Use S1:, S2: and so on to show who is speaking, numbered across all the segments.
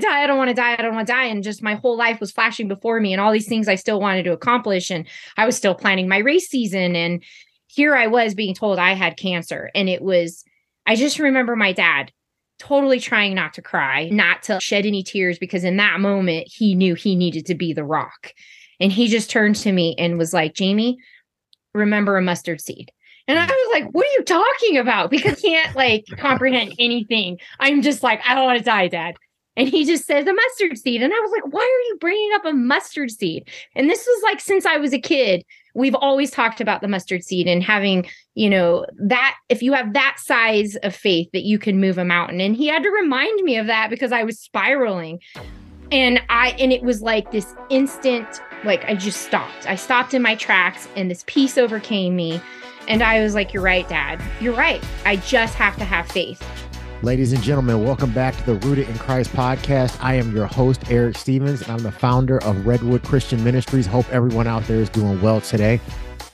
S1: die. I don't want to die. I don't want to die. And just my whole life was flashing before me and all these things I still wanted to accomplish. And I was still planning my race season. And here I was being told I had cancer. And it was, I just remember my dad totally trying not to cry, not to shed any tears, because in that moment, he knew he needed to be the rock. And he just turned to me and was like, Jamie, remember a mustard seed. And I was like, what are you talking about? Because I can't like comprehend anything. I'm just like, I don't want to die, dad. And he just says a mustard seed. And I was like, why are you bringing up a mustard seed? And this was like since I was a kid, we've always talked about the mustard seed and having, you know, that if you have that size of faith that you can move a mountain. And he had to remind me of that because I was spiraling. And I, and it was like this instant, like I just stopped. I stopped in my tracks and this peace overcame me and I was like, You're right, Dad. You're right. I just have to have faith.
S2: Ladies and gentlemen, welcome back to the Rooted in Christ podcast. I am your host, Eric Stevens, and I'm the founder of Redwood Christian Ministries. Hope everyone out there is doing well today.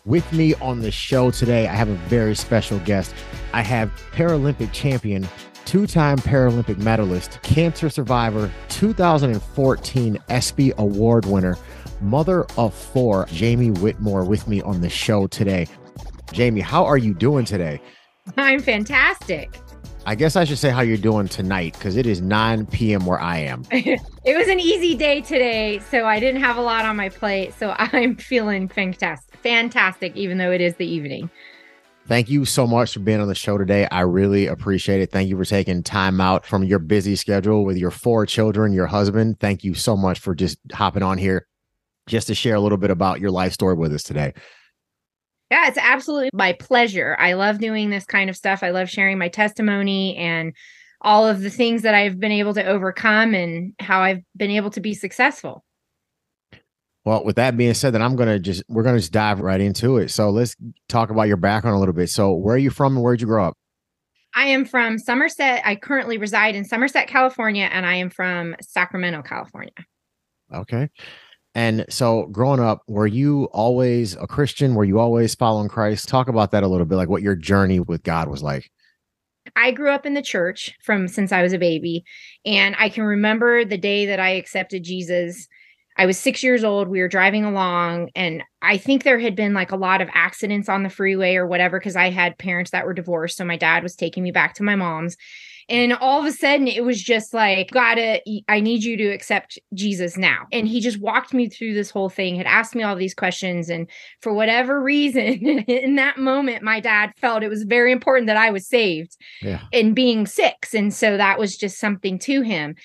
S2: With me on the show today, I have a very special guest. I have Paralympic champion, two time Paralympic medalist, cancer survivor, 2014 ESPY Award winner, mother of four, Jamie Whitmore, with me on the show today. Jamie, how are you doing today?
S1: I'm fantastic.
S2: I guess I should say how you're doing tonight because it is 9 p.m. where I am.
S1: it was an easy day today, so I didn't have a lot on my plate. So I'm feeling fantastic, fantastic, even though it is the evening.
S2: Thank you so much for being on the show today. I really appreciate it. Thank you for taking time out from your busy schedule with your four children, your husband. Thank you so much for just hopping on here just to share a little bit about your life story with us today.
S1: Yeah, it's absolutely my pleasure. I love doing this kind of stuff. I love sharing my testimony and all of the things that I've been able to overcome and how I've been able to be successful.
S2: Well, with that being said, then I'm gonna just we're gonna just dive right into it. So let's talk about your background a little bit. So where are you from and where'd you grow up?
S1: I am from Somerset. I currently reside in Somerset, California, and I am from Sacramento, California.
S2: Okay. And so, growing up, were you always a Christian? Were you always following Christ? Talk about that a little bit, like what your journey with God was like.
S1: I grew up in the church from since I was a baby, and I can remember the day that I accepted Jesus. I was six years old. We were driving along, and I think there had been like a lot of accidents on the freeway or whatever because I had parents that were divorced. So my dad was taking me back to my mom's. And all of a sudden, it was just like, gotta, I need you to accept Jesus now. And he just walked me through this whole thing, had asked me all these questions. And for whatever reason, in that moment, my dad felt it was very important that I was saved yeah. and being six. And so that was just something to him.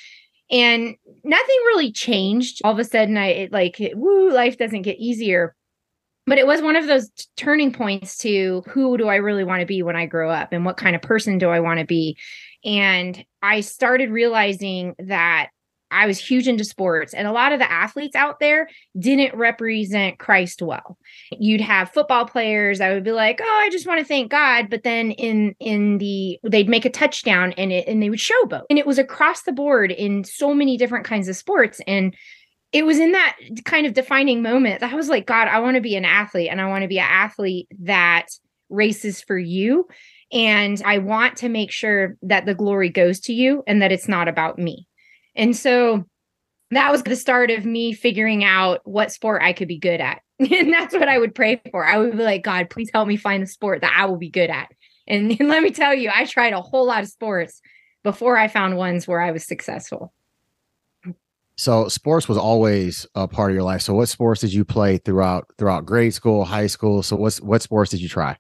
S1: And nothing really changed. All of a sudden, I it, like, woo, life doesn't get easier but it was one of those t- turning points to who do I really want to be when I grow up and what kind of person do I want to be and I started realizing that I was huge into sports, and a lot of the athletes out there didn't represent Christ well. You'd have football players I would be like, "Oh, I just want to thank God," but then in in the they'd make a touchdown and it and they would showboat, and it was across the board in so many different kinds of sports, and it was in that kind of defining moment that I was like, God, I want to be an athlete, and I want to be an athlete that races for you and I want to make sure that the glory goes to you and that it's not about me. And so that was the start of me figuring out what sport I could be good at. and that's what I would pray for. I would be like, God, please help me find the sport that I will be good at. And, and let me tell you, I tried a whole lot of sports before I found ones where I was successful.
S2: So sports was always a part of your life. So what sports did you play throughout throughout grade school, high school? So what's what sports did you try?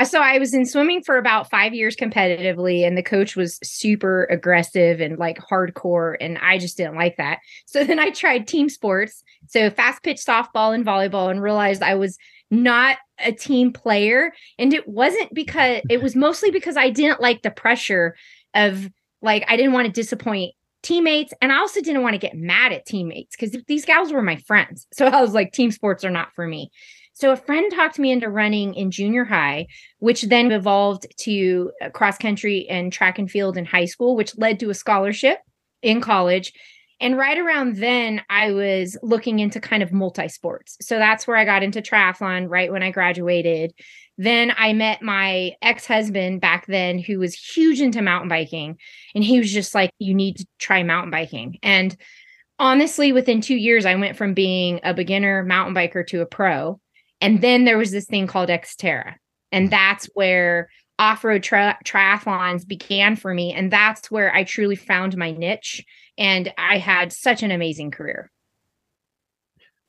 S1: Uh, so I was in swimming for about five years competitively, and the coach was super aggressive and like hardcore, and I just didn't like that. So then I tried team sports, so fast pitch softball and volleyball, and realized I was not a team player. And it wasn't because it was mostly because I didn't like the pressure of like I didn't want to disappoint teammates and I also didn't want to get mad at teammates because these gals were my friends. So I was like team sports are not for me. So a friend talked me into running in junior high, which then evolved to uh, cross country and track and field in high school, which led to a scholarship in college. And right around then, I was looking into kind of multi sports. So that's where I got into triathlon right when I graduated. Then I met my ex husband back then, who was huge into mountain biking. And he was just like, you need to try mountain biking. And honestly, within two years, I went from being a beginner mountain biker to a pro. And then there was this thing called Xterra. And mm-hmm. that's where off road tri- triathlons began for me. And that's where I truly found my niche. And I had such an amazing career.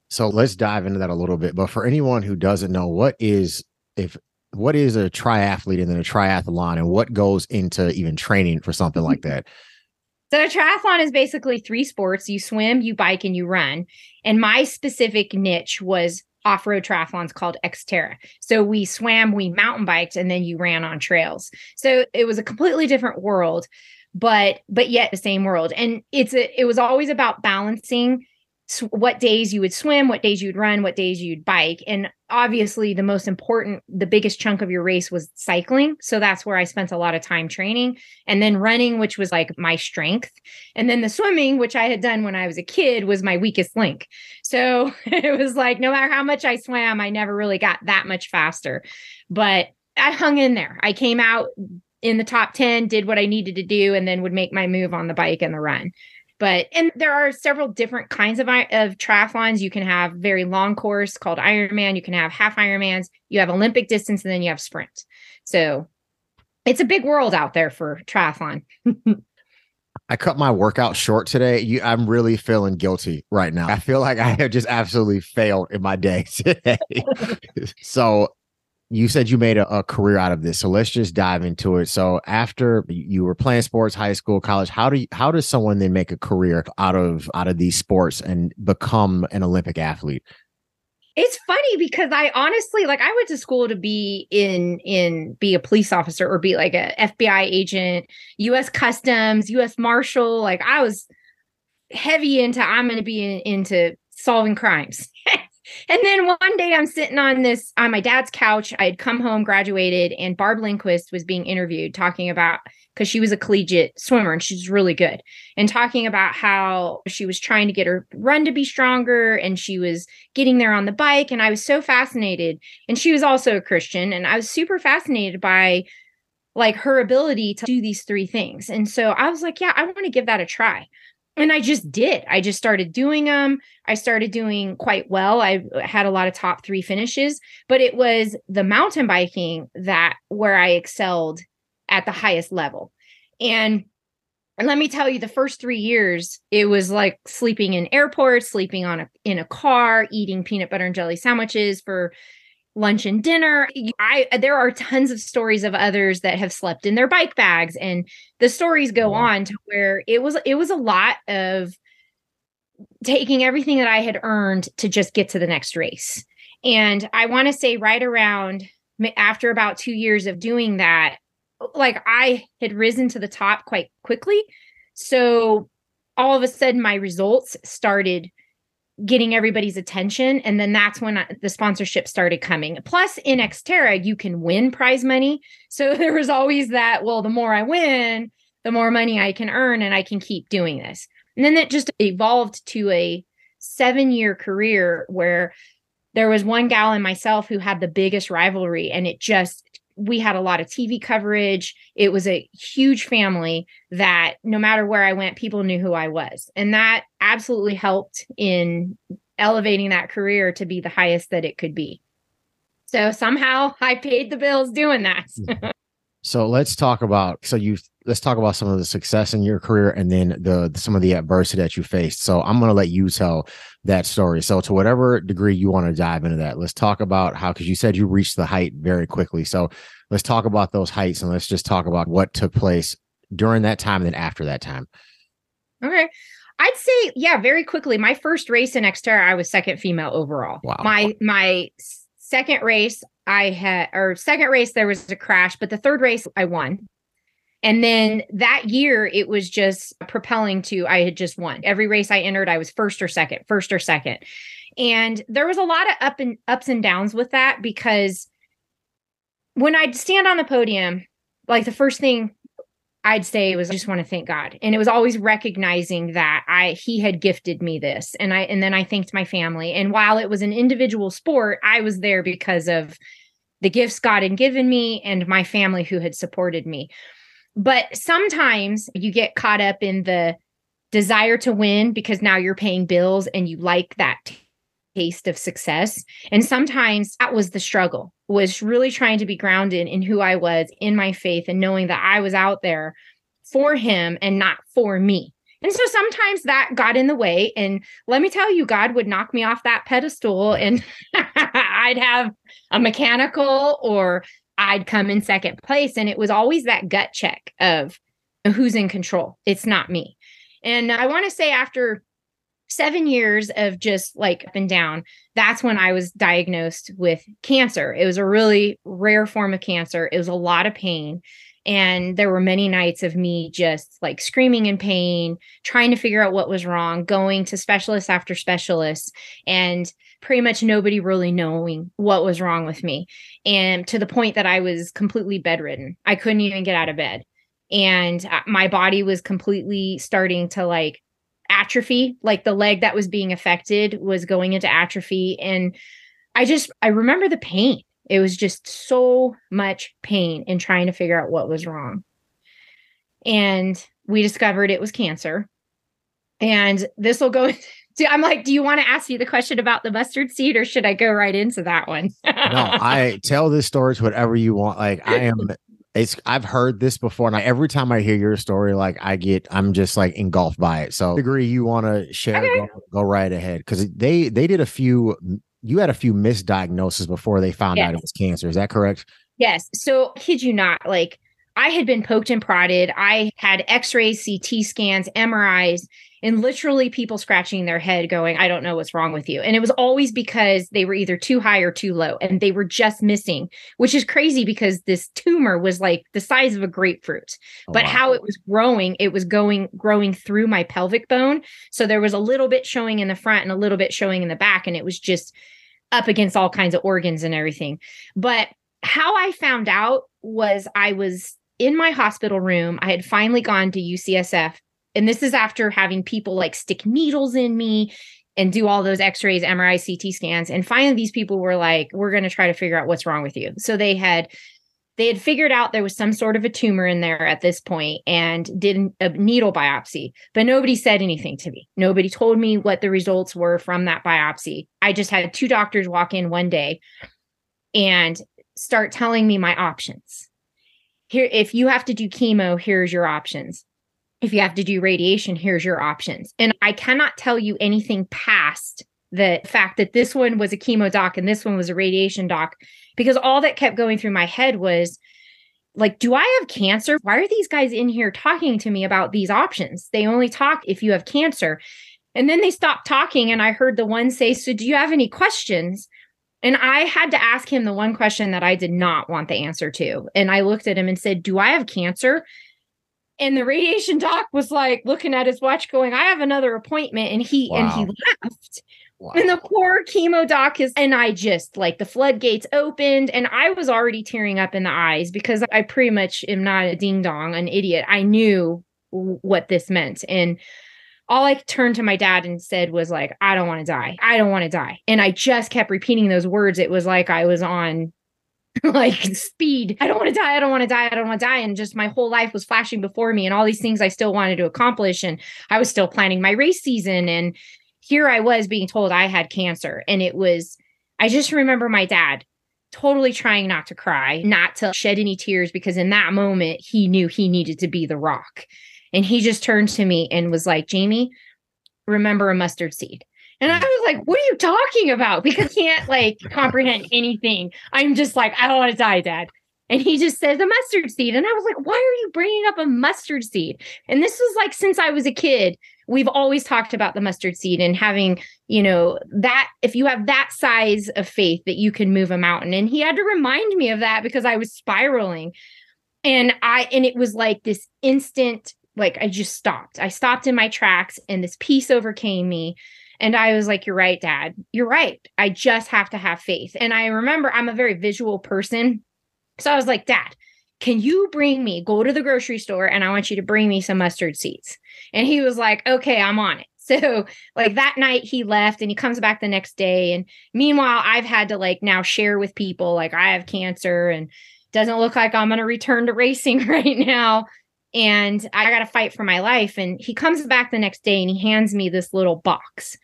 S2: So let's dive into that a little bit. But for anyone who doesn't know, what is if what is a triathlete and then a triathlon and what goes into even training for something like that?
S1: So a triathlon is basically three sports. You swim, you bike, and you run. And my specific niche was off-road triathlons called Xterra. So we swam, we mountain biked, and then you ran on trails. So it was a completely different world, but but yet the same world. And it's a, it was always about balancing what days you would swim, what days you'd run, what days you'd bike. And obviously, the most important, the biggest chunk of your race was cycling. So that's where I spent a lot of time training. And then running, which was like my strength. And then the swimming, which I had done when I was a kid, was my weakest link. So it was like no matter how much I swam, I never really got that much faster. But I hung in there. I came out in the top 10, did what I needed to do, and then would make my move on the bike and the run but and there are several different kinds of of triathlons you can have very long course called ironman you can have half ironmans you have olympic distance and then you have sprint so it's a big world out there for triathlon
S2: I cut my workout short today. You, I'm really feeling guilty right now. I feel like I have just absolutely failed in my day today. so you said you made a, a, career out of this so let's just dive into it. So after you were playing sports high school college how do you, how does someone then make a career out of out of these sports and become an olympic athlete?
S1: It's funny because i honestly like i went to school to be in in be a police officer or be like a fbi agent us customs us marshal like i was heavy into i'm going to be in, into solving crimes And then one day I'm sitting on this on my dad's couch. I had come home, graduated, and Barb Lindquist was being interviewed talking about because she was a collegiate swimmer and she's really good and talking about how she was trying to get her run to be stronger and she was getting there on the bike. And I was so fascinated. And she was also a Christian. And I was super fascinated by like her ability to do these three things. And so I was like, yeah, I want to give that a try and I just did. I just started doing them. I started doing quite well. I had a lot of top three finishes, but it was the mountain biking that where I excelled at the highest level. And and let me tell you, the first three years, it was like sleeping in airports, sleeping on a in a car, eating peanut butter and jelly sandwiches for lunch and dinner. I there are tons of stories of others that have slept in their bike bags and the stories go on to where it was it was a lot of taking everything that I had earned to just get to the next race. And I want to say right around after about 2 years of doing that like I had risen to the top quite quickly. So all of a sudden my results started getting everybody's attention. And then that's when I, the sponsorship started coming. Plus in xterra you can win prize money. So there was always that well the more i win the more money i can earn and i can keep doing this. And then it just evolved to a seven year career where there was one gal and myself who had the biggest rivalry and it just we had a lot of TV coverage. It was a huge family that no matter where I went, people knew who I was. And that absolutely helped in elevating that career to be the highest that it could be. So somehow I paid the bills doing that.
S2: Hmm. So let's talk about so you let's talk about some of the success in your career and then the some of the adversity that you faced. So I'm going to let you tell that story. So to whatever degree you want to dive into that, let's talk about how because you said you reached the height very quickly. So let's talk about those heights and let's just talk about what took place during that time and then after that time.
S1: Okay. I'd say, yeah, very quickly. My first race in Xterra, I was second female overall. Wow. My my second race, I had or second race, there was a crash, but the third race I won. And then that year, it was just propelling to I had just won. Every race I entered, I was first or second, first or second. And there was a lot of up and ups and downs with that because when I'd stand on the podium, like the first thing I'd say it was I just want to thank God. And it was always recognizing that I he had gifted me this. And I and then I thanked my family. And while it was an individual sport, I was there because of the gifts God had given me and my family who had supported me. But sometimes you get caught up in the desire to win because now you're paying bills and you like that taste of success. And sometimes that was the struggle, was really trying to be grounded in who I was, in my faith, and knowing that I was out there for him and not for me. And so sometimes that got in the way. And let me tell you, God would knock me off that pedestal and I'd have a mechanical or I'd come in second place. And it was always that gut check of who's in control. It's not me. And I want to say, after seven years of just like up and down, that's when I was diagnosed with cancer. It was a really rare form of cancer. It was a lot of pain. And there were many nights of me just like screaming in pain, trying to figure out what was wrong, going to specialist after specialist, and pretty much nobody really knowing what was wrong with me. And to the point that I was completely bedridden. I couldn't even get out of bed. And uh, my body was completely starting to like atrophy, like the leg that was being affected was going into atrophy. And I just, I remember the pain. It was just so much pain in trying to figure out what was wrong. And we discovered it was cancer. And this will go. I'm like, do you want to ask me the question about the mustard seed or should I go right into that one?
S2: no, I tell this story to whatever you want. Like, I am it's I've heard this before, and I, every time I hear your story, like I get, I'm just like engulfed by it. So, agree you want to share? Okay. Go, go, right ahead because they they did a few. You had a few misdiagnoses before they found yes. out it was cancer. Is that correct?
S1: Yes. So, kid you not, like I had been poked and prodded. I had X-rays, CT scans, MRIs, and literally people scratching their head going, I don't know what's wrong with you. And it was always because they were either too high or too low and they were just missing, which is crazy because this tumor was like the size of a grapefruit. Oh, but wow. how it was growing, it was going growing through my pelvic bone. So there was a little bit showing in the front and a little bit showing in the back and it was just up against all kinds of organs and everything. But how I found out was I was in my hospital room. I had finally gone to UCSF and this is after having people like stick needles in me and do all those x-rays mri ct scans and finally these people were like we're going to try to figure out what's wrong with you. So they had they had figured out there was some sort of a tumor in there at this point and did a needle biopsy but nobody said anything to me. Nobody told me what the results were from that biopsy. I just had two doctors walk in one day and start telling me my options here if you have to do chemo here's your options if you have to do radiation, here's your options. And I cannot tell you anything past the fact that this one was a chemo doc and this one was a radiation doc, because all that kept going through my head was like, do I have cancer? Why are these guys in here talking to me about these options? They only talk if you have cancer. And then they stopped talking, and I heard the one say, So, do you have any questions? And I had to ask him the one question that I did not want the answer to. And I looked at him and said, Do I have cancer? and the radiation doc was like looking at his watch going i have another appointment and he wow. and he left wow. and the poor chemo doc is and i just like the floodgates opened and i was already tearing up in the eyes because i pretty much am not a ding dong an idiot i knew what this meant and all I turned to my dad and said was like, I don't want to die. I don't want to die. And I just kept repeating those words. It was like I was on like speed. I don't want to die. I don't want to die. I don't want to die. And just my whole life was flashing before me and all these things I still wanted to accomplish. And I was still planning my race season. And here I was being told I had cancer. And it was, I just remember my dad totally trying not to cry, not to shed any tears, because in that moment, he knew he needed to be the rock. And he just turned to me and was like, Jamie, remember a mustard seed. And I was like, what are you talking about? Because I can't like comprehend anything. I'm just like, I don't want to die, dad. And he just says a mustard seed. And I was like, why are you bringing up a mustard seed? And this was like since I was a kid, we've always talked about the mustard seed and having, you know, that if you have that size of faith that you can move a mountain. And he had to remind me of that because I was spiraling. And I, and it was like this instant, like I just stopped. I stopped in my tracks and this peace overcame me and I was like, You're right, dad. You're right. I just have to have faith. And I remember I'm a very visual person. So I was like, Dad, can you bring me, go to the grocery store and I want you to bring me some mustard seeds? And he was like, Okay, I'm on it. So, like that night he left and he comes back the next day. And meanwhile, I've had to like now share with people like I have cancer and doesn't look like I'm going to return to racing right now. And I got to fight for my life. And he comes back the next day and he hands me this little box.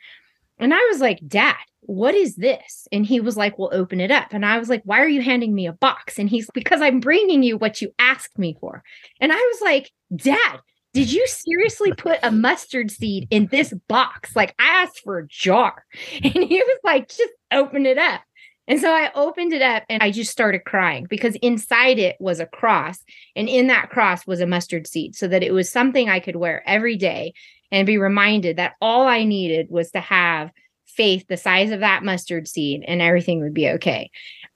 S1: And I was like, Dad, what is this? And he was like, Well, open it up. And I was like, Why are you handing me a box? And he's because I'm bringing you what you asked me for. And I was like, Dad, did you seriously put a mustard seed in this box? Like I asked for a jar. And he was like, Just open it up. And so I opened it up and I just started crying because inside it was a cross. And in that cross was a mustard seed so that it was something I could wear every day and be reminded that all I needed was to have faith the size of that mustard seed and everything would be okay.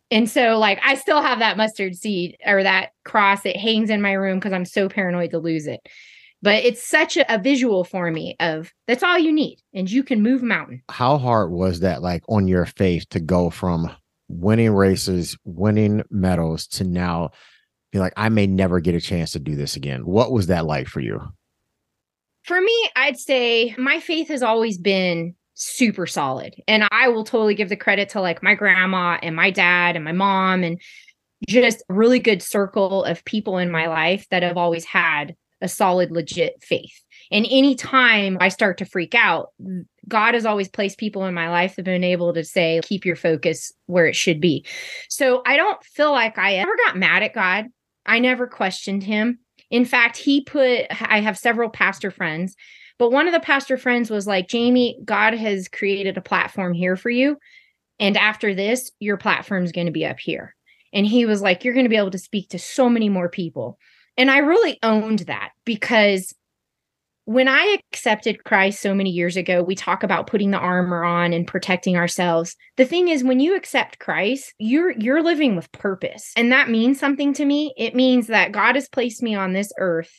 S1: And so, like, I still have that mustard seed or that cross. It hangs in my room because I'm so paranoid to lose it. But it's such a, a, visual for me of that's all you need, and you can move mountain.
S2: How hard was that, like, on your faith to go from winning races, winning medals to now be like, I may never get a chance to do this again? What was that like for you?
S1: For me, I'd say my faith has always been super solid. And I will totally give the credit to like my grandma and my dad and my mom and just really good circle of people in my life that have always had a solid, legit faith. And anytime I start to freak out, God has always placed people in my life that have been able to say, keep your focus where it should be. So I don't feel like I ever got mad at God. I never questioned him. In fact, he put, I have several pastor friends but one of the pastor friends was like, Jamie, God has created a platform here for you. And after this, your platform is going to be up here. And he was like, You're going to be able to speak to so many more people. And I really owned that because when I accepted Christ so many years ago, we talk about putting the armor on and protecting ourselves. The thing is when you accept Christ, you're you're living with purpose. And that means something to me. It means that God has placed me on this earth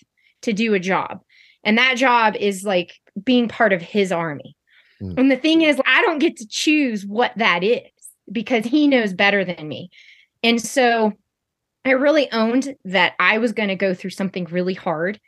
S1: to do a job. And that job is like being part of his army. Mm. And the thing is, I don't get to choose what that is because he knows better than me. And so I really owned that I was going to go through something really hard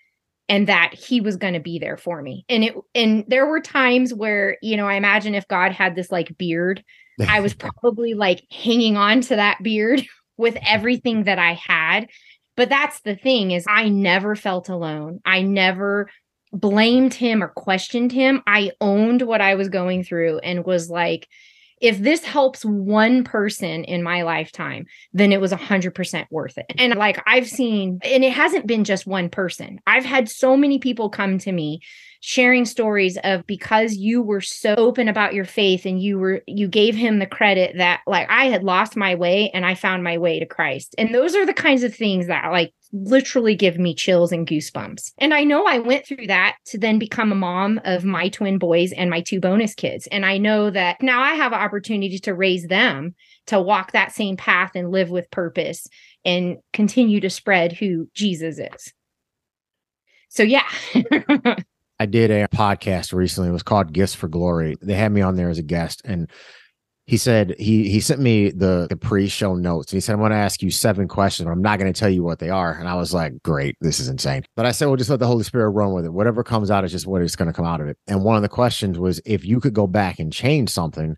S1: and that he was going to be there for me. And it and there were times where, you know, I imagine if God had this like beard, I was probably like hanging on to that beard with everything that I had. But that's the thing is I never felt alone. I never blamed him or questioned him. I owned what I was going through and was like, if this helps one person in my lifetime, then it was 100% worth it. And like I've seen, and it hasn't been just one person, I've had so many people come to me sharing stories of because you were so open about your faith and you were you gave him the credit that like I had lost my way and I found my way to Christ. And those are the kinds of things that like literally give me chills and goosebumps. And I know I went through that to then become a mom of my twin boys and my two bonus kids. And I know that now I have an opportunity to raise them to walk that same path and live with purpose and continue to spread who Jesus is. So yeah.
S2: I did a podcast recently. It was called Gifts for Glory. They had me on there as a guest, and he said he he sent me the, the pre-show notes. And he said, I'm going to ask you seven questions, but I'm not going to tell you what they are. And I was like, great, this is insane. But I said, well, just let the Holy Spirit run with it. Whatever comes out is just what is going to come out of it. And one of the questions was, if you could go back and change something,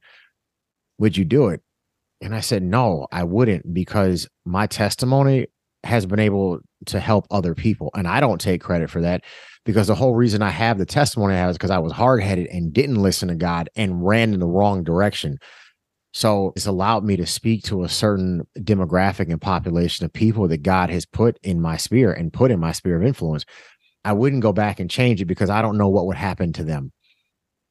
S2: would you do it? And I said, no, I wouldn't, because my testimony has been able to help other people. And I don't take credit for that because the whole reason I have the testimony I have is because I was hard headed and didn't listen to God and ran in the wrong direction. So it's allowed me to speak to a certain demographic and population of people that God has put in my sphere and put in my sphere of influence. I wouldn't go back and change it because I don't know what would happen to them.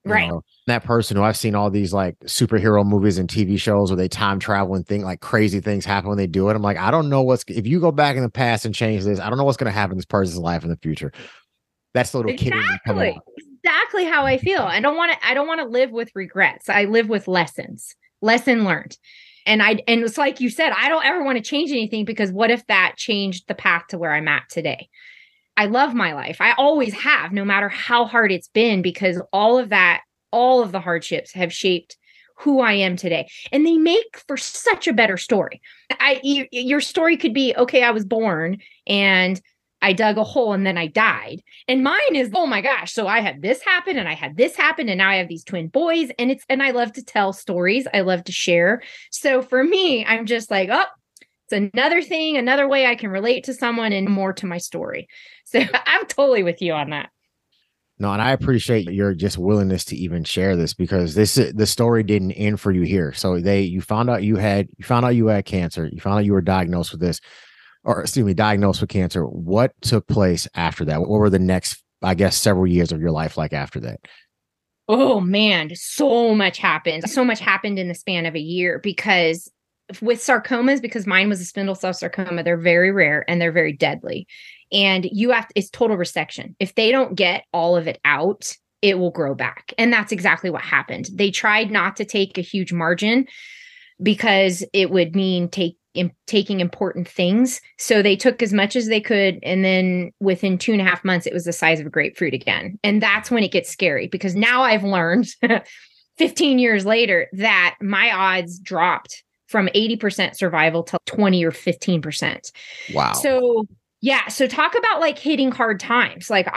S1: You right. Know,
S2: that person who I've seen all these like superhero movies and TV shows where they time travel and think like crazy things happen when they do it. I'm like, I don't know what's if you go back in the past and change this, I don't know what's going to happen in this person's life in the future. That's the little
S1: exactly.
S2: kid.
S1: Exactly how I feel. I don't want to. I don't want to live with regrets. I live with lessons. Lesson learned. And I and it's like you said, I don't ever want to change anything because what if that changed the path to where I'm at today? I love my life. I always have, no matter how hard it's been, because all of that, all of the hardships have shaped who I am today. And they make for such a better story. I your story could be okay, I was born and I dug a hole and then I died. And mine is, oh my gosh. So I had this happen and I had this happen and now I have these twin boys and it's and I love to tell stories. I love to share. So for me, I'm just like, oh, it's another thing, another way I can relate to someone and more to my story. So I'm totally with you on that.
S2: No, and I appreciate your just willingness to even share this because this the story didn't end for you here. So they you found out you had you found out you had cancer. You found out you were diagnosed with this, or excuse me, diagnosed with cancer. What took place after that? What were the next, I guess, several years of your life like after that?
S1: Oh man, so much happened. So much happened in the span of a year because with sarcomas, because mine was a spindle cell sarcoma, they're very rare and they're very deadly and you have it's total resection. If they don't get all of it out, it will grow back. And that's exactly what happened. They tried not to take a huge margin because it would mean take in, taking important things. So they took as much as they could. And then within two and a half months, it was the size of a grapefruit again. And that's when it gets scary because now I've learned 15 years later that my odds dropped from 80% survival to 20 or 15%.
S2: Wow.
S1: So yeah. So talk about like hitting hard times. Like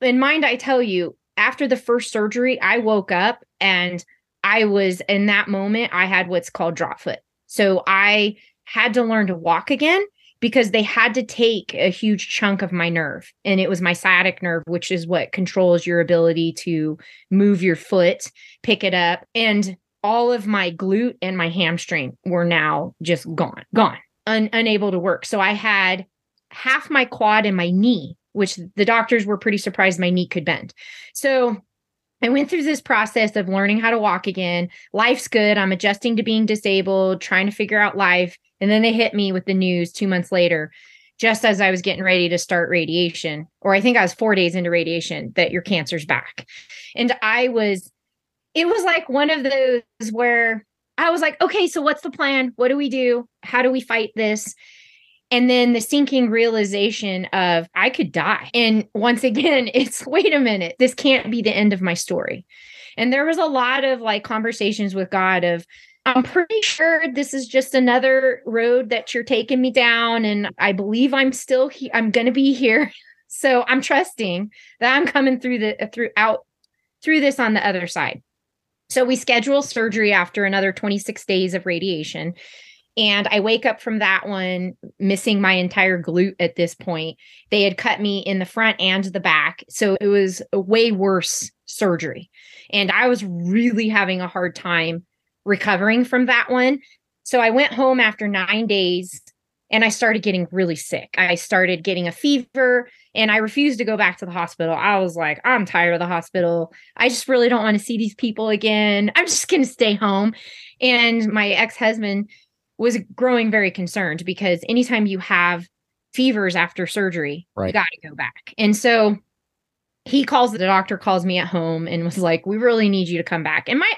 S1: in mind, I tell you, after the first surgery, I woke up and I was in that moment, I had what's called drop foot. So I had to learn to walk again because they had to take a huge chunk of my nerve and it was my sciatic nerve which is what controls your ability to move your foot pick it up and all of my glute and my hamstring were now just gone gone un- unable to work so i had half my quad and my knee, which the doctors were pretty surprised my knee could bend. So I went through this process of learning how to walk again. Life's good. I'm adjusting to being disabled, trying to figure out life. And then they hit me with the news two months later, just as I was getting ready to start radiation, or I think I was four days into radiation, that your cancer's back. And I was, it was like one of those where I was like, okay, so what's the plan? What do we do? How do we fight this? and then the sinking realization of I could die. And once again, it's wait a minute, this can't be the end of my story. And there was a lot of like conversations with God of I'm pretty sure this is just another road that you're taking me down and I believe I'm still here. I'm going to be here. So I'm trusting that I'm coming through the uh, through out through this on the other side. So we schedule surgery after another 26 days of radiation. And I wake up from that one missing my entire glute at this point. They had cut me in the front and the back. So it was a way worse surgery. And I was really having a hard time recovering from that one. So I went home after nine days and I started getting really sick. I started getting a fever and I refused to go back to the hospital. I was like, I'm tired of the hospital. I just really don't want to see these people again. I'm just going to stay home. And my ex husband, was growing very concerned because anytime you have fevers after surgery, right. you got to go back. And so he calls the doctor calls me at home and was like, "We really need you to come back." And my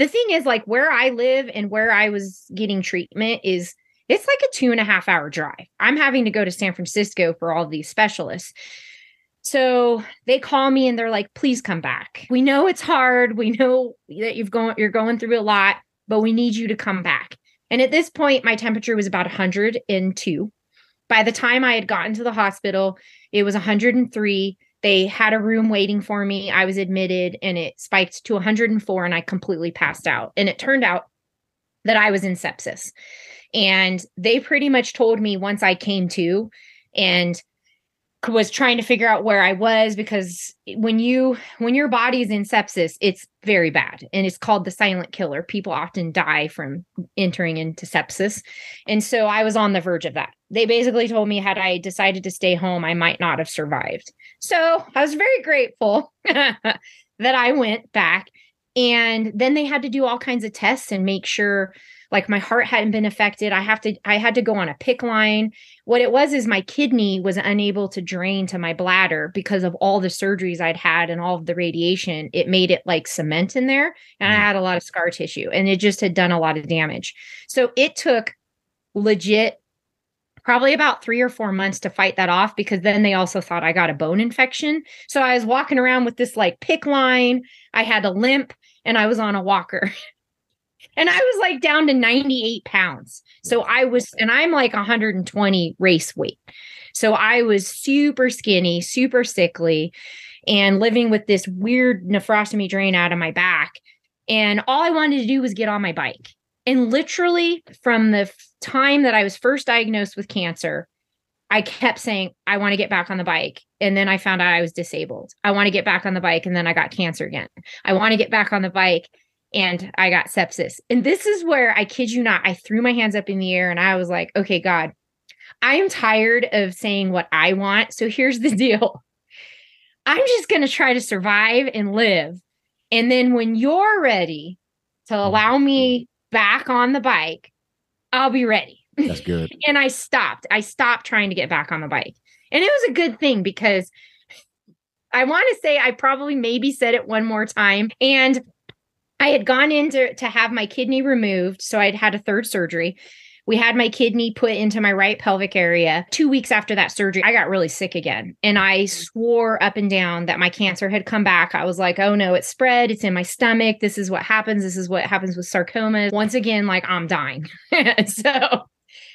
S1: the thing is, like where I live and where I was getting treatment is it's like a two and a half hour drive. I'm having to go to San Francisco for all these specialists. So they call me and they're like, please come back. We know it's hard. We know that you've gone you're going through a lot, but we need you to come back. And at this point, my temperature was about 102. By the time I had gotten to the hospital, it was 103. They had a room waiting for me. I was admitted and it spiked to 104 and I completely passed out. And it turned out that I was in sepsis. And they pretty much told me once I came to, and was trying to figure out where I was because when you when your body's in sepsis, it's very bad and it's called the silent killer. People often die from entering into sepsis. And so I was on the verge of that. They basically told me had I decided to stay home, I might not have survived. So I was very grateful that I went back. And then they had to do all kinds of tests and make sure like my heart hadn't been affected i have to i had to go on a PICC line what it was is my kidney was unable to drain to my bladder because of all the surgeries i'd had and all of the radiation it made it like cement in there and i mm. had a lot of scar tissue and it just had done a lot of damage so it took legit probably about three or four months to fight that off because then they also thought I got a bone infection. So I was walking around with this like PICC line. I had a limp and I was on a walker. and I was like down to 98 pounds. So I was, and I'm like 120 race weight. So I was super skinny, super sickly, and living with this weird nephrostomy drain out of my back. And all I wanted to do was get on my bike. And literally, from the time that I was first diagnosed with cancer, I kept saying, I want to get back on the bike. And then I found out I was disabled. I want to get back on the bike. And then I got cancer again. I want to get back on the bike. And I got sepsis. And this is where I kid you not, I threw my hands up in the air and I was like, okay, God, I am tired of saying what I want. So here's the deal I'm just going to try to survive and live. And then when you're ready to mm-hmm. allow me back on the bike, I'll be ready.
S2: That's good.
S1: and I stopped. I stopped trying to get back on the bike. And it was a good thing because I want to say I probably maybe said it one more time. And I had gone in to, to have my kidney removed. So I'd had a third surgery. We had my kidney put into my right pelvic area. Two weeks after that surgery, I got really sick again. And I mm-hmm. swore up and down that my cancer had come back. I was like, oh no, it's spread. It's in my stomach. This is what happens. This is what happens with sarcoma. Once again, like I'm dying. so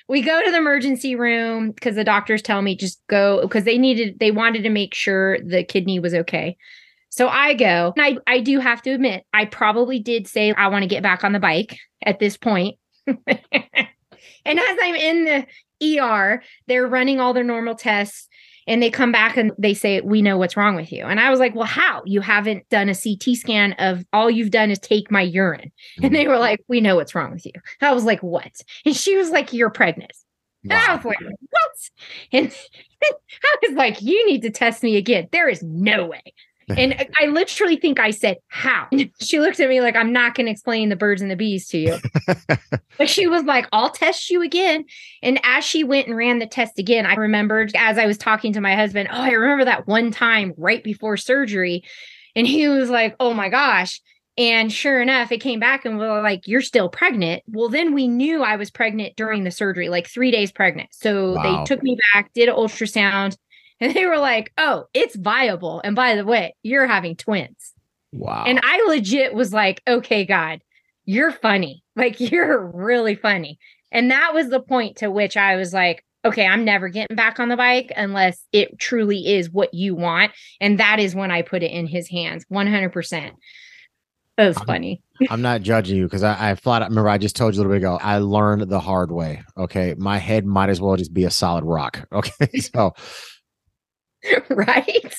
S1: we go to the emergency room because the doctors tell me just go because they needed they wanted to make sure the kidney was okay so i go and i i do have to admit i probably did say i want to get back on the bike at this point. and as i'm in the er they're running all their normal tests and they come back and they say we know what's wrong with you. And i was like well how? You haven't done a ct scan of all you've done is take my urine. And they were like we know what's wrong with you. I was like what? And she was like you're pregnant. Wow. and i was like what? And i was like you need to test me again. There is no way and I literally think I said, How? She looked at me like, I'm not going to explain the birds and the bees to you. but she was like, I'll test you again. And as she went and ran the test again, I remembered as I was talking to my husband, Oh, I remember that one time right before surgery. And he was like, Oh my gosh. And sure enough, it came back and we were like, You're still pregnant. Well, then we knew I was pregnant during the surgery, like three days pregnant. So wow. they took me back, did an ultrasound, and they were like, oh, it's viable. And by the way, you're having twins.
S2: Wow.
S1: And I legit was like, okay, God, you're funny. Like, you're really funny. And that was the point to which I was like, okay, I'm never getting back on the bike unless it truly is what you want. And that is when I put it in his hands 100%. That was
S2: I'm,
S1: funny.
S2: I'm not judging you because I, I flat out remember I just told you a little bit ago. I learned the hard way. Okay. My head might as well just be a solid rock. Okay. So
S1: right?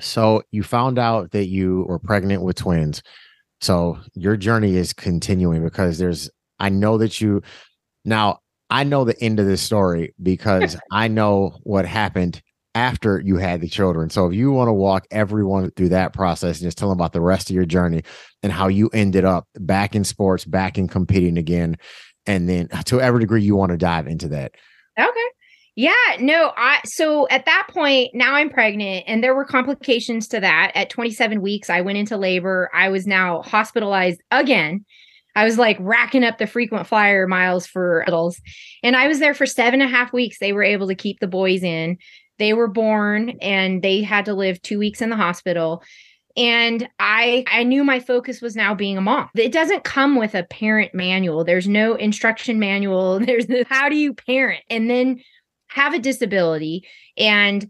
S2: So you found out that you were pregnant with twins. So your journey is continuing because there's, I know that you, now I know the end of this story because I know what happened after you had the children. So if you want to walk everyone through that process and just tell them about the rest of your journey and how you ended up back in sports, back in competing again, and then to every degree you want to dive into that.
S1: Okay. Yeah, no, I so at that point now I'm pregnant and there were complications to that. At 27 weeks I went into labor. I was now hospitalized again. I was like racking up the frequent flyer miles for adults. And I was there for seven and a half weeks. They were able to keep the boys in. They were born and they had to live two weeks in the hospital and i i knew my focus was now being a mom it doesn't come with a parent manual there's no instruction manual there's the how do you parent and then have a disability and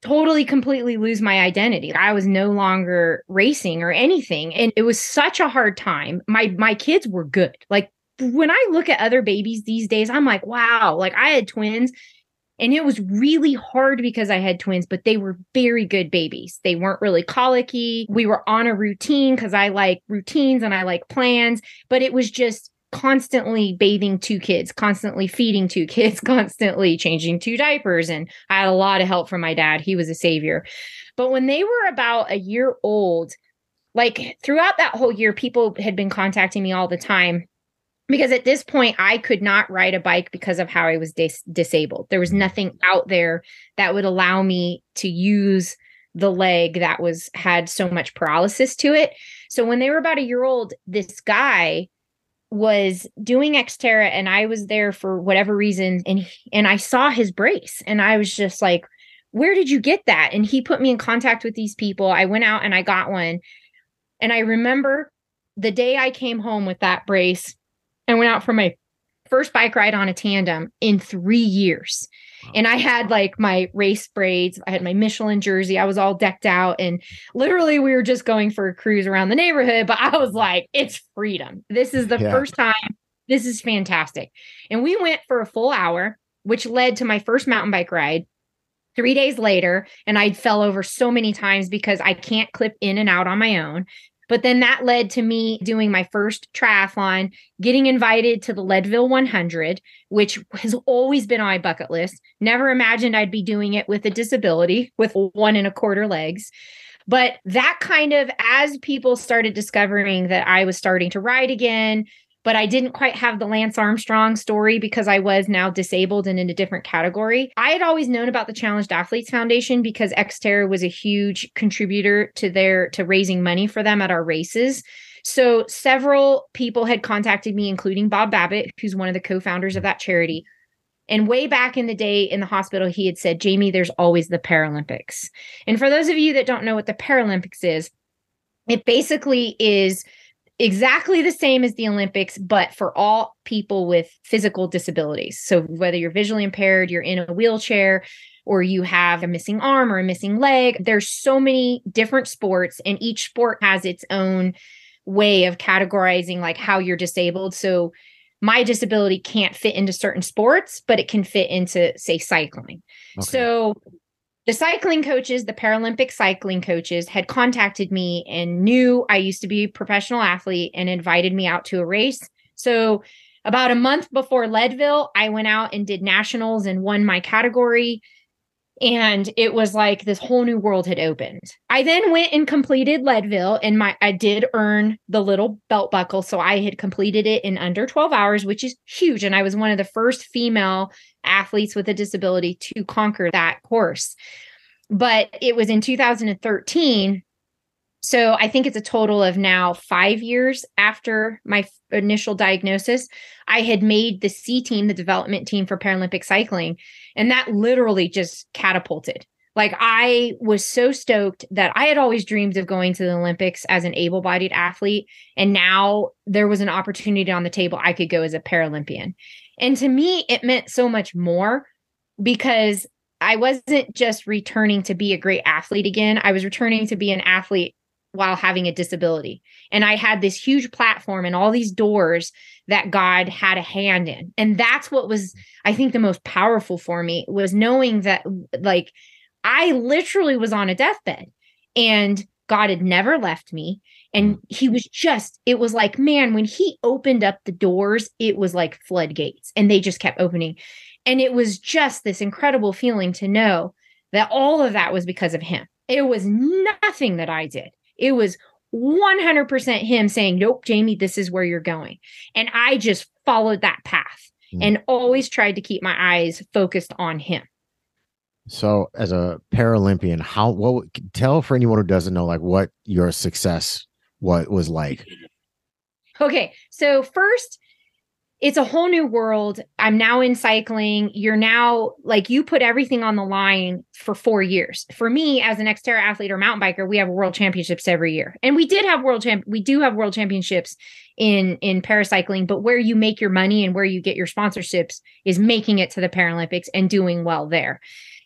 S1: totally completely lose my identity. I was no longer racing or anything and it was such a hard time. My my kids were good. Like when I look at other babies these days, I'm like, wow, like I had twins and it was really hard because I had twins, but they were very good babies. They weren't really colicky. We were on a routine because I like routines and I like plans, but it was just constantly bathing two kids, constantly feeding two kids, constantly changing two diapers. And I had a lot of help from my dad. He was a savior. But when they were about a year old, like throughout that whole year, people had been contacting me all the time because at this point I could not ride a bike because of how I was dis- disabled. There was mm. nothing out there that would allow me to use the leg that was had so much paralysis to it. So when they were about a year old, this guy was doing Xterra and I was there for whatever reason and and I saw his brace and I was just like where did you get that? And he put me in contact with these people. I went out and I got one. And I remember the day I came home with that brace and went out for my first bike ride on a tandem in 3 years And I had like my race braids, I had my Michelin jersey, I was all decked out. And literally, we were just going for a cruise around the neighborhood. But I was like, it's freedom. This is the yeah. first time. This is fantastic. And we went for a full hour, which led to my first mountain bike ride three days later and i fell over so many times because i can't clip in and out on my own but then that led to me doing my first triathlon, getting invited to the Leadville 100, which has always been on my bucket list. Never imagined I'd be doing it with a disability, with one and a quarter legs. But that kind of, as people started discovering that I was starting to ride again, but I didn't quite have the Lance Armstrong story because I was now disabled and in a different category. I had always known about the Challenged Athletes Foundation because Xterra was a huge contributor to their to raising money for them at our races. So several people had contacted me, including Bob Babbitt, who's one of the co-founders of that charity. And way back in the day in the hospital, he had said, Jamie, there's always the Paralympics. And for those of you that don't know what the Paralympics is, it basically is exactly the same as the Olympics, but for all people with physical disabilities. So whether you're visually impaired, you're in a wheelchair, or you have a missing arm or a missing leg, there's so many different sports, and each sport has its own way of categorizing like how you're disabled. So my disability can't fit into certain sports, but it can fit into, say, cycling. Okay. So the cycling coaches, the Paralympic cycling coaches, had contacted me and knew I used to be a professional athlete and invited me out to a race. So, about a month before Leadville, I went out and did nationals and won my category. And it was like this whole new world had opened. I then went and completed Leadville, and my I did earn the little belt buckle. So I had completed it in under 12 hours, which is huge. And I was one of the first female athletes with a disability to conquer that course. But it was in 2013. So I think it's a total of now five years after my f- initial diagnosis. I had made the C team, the development team for Paralympic cycling, and that literally just catapulted. Like I was so stoked that I had always dreamed of going to the Olympics as an able-bodied athlete and now there was an opportunity on the table I could go as a Paralympian. And to me, it meant so much more because I wasn't just returning to be a great athlete again. I was returning to be an athlete while having a disability. And I had this huge platform and all these doors that God had a hand in. And that's what was, I think, the most powerful for me was knowing that, like, I literally was on a deathbed and God had never left me. And mm. he was just, it was like, man, when he opened up the doors, it was like floodgates and they just kept opening. And it was just this incredible feeling to know that all of that was because of him. It was nothing that I did. It was 100% him saying, Nope, Jamie, this is where you're going. And I just followed that path mm. and always tried to keep my eyes focused on him.
S2: So, as a Paralympian, how what tell for anyone who doesn't know, like what your success what was like?
S1: Okay, so first, it's a whole new world. I'm now in cycling. You're now like you put everything on the line for four years. For me, as an Xterra athlete or mountain biker, we have world championships every year, and we did have world champ. We do have world championships in in paracycling, but where you make your money and where you get your sponsorships is making it to the Paralympics and doing well there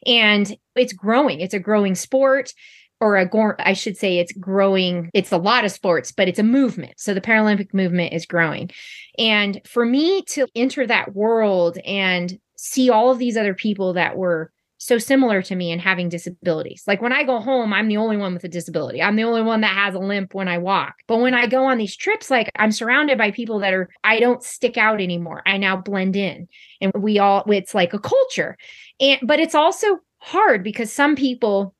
S1: and it's growing. It's a growing sport or a I should say it's growing. It's a lot of sports, but it's a movement. So the Paralympic movement is growing. And for me to enter that world and see all of these other people that were so similar to me and having disabilities. Like when I go home, I'm the only one with a disability. I'm the only one that has a limp when I walk. But when I go on these trips, like I'm surrounded by people that are, I don't stick out anymore. I now blend in. And we all, it's like a culture. And, but it's also hard because some people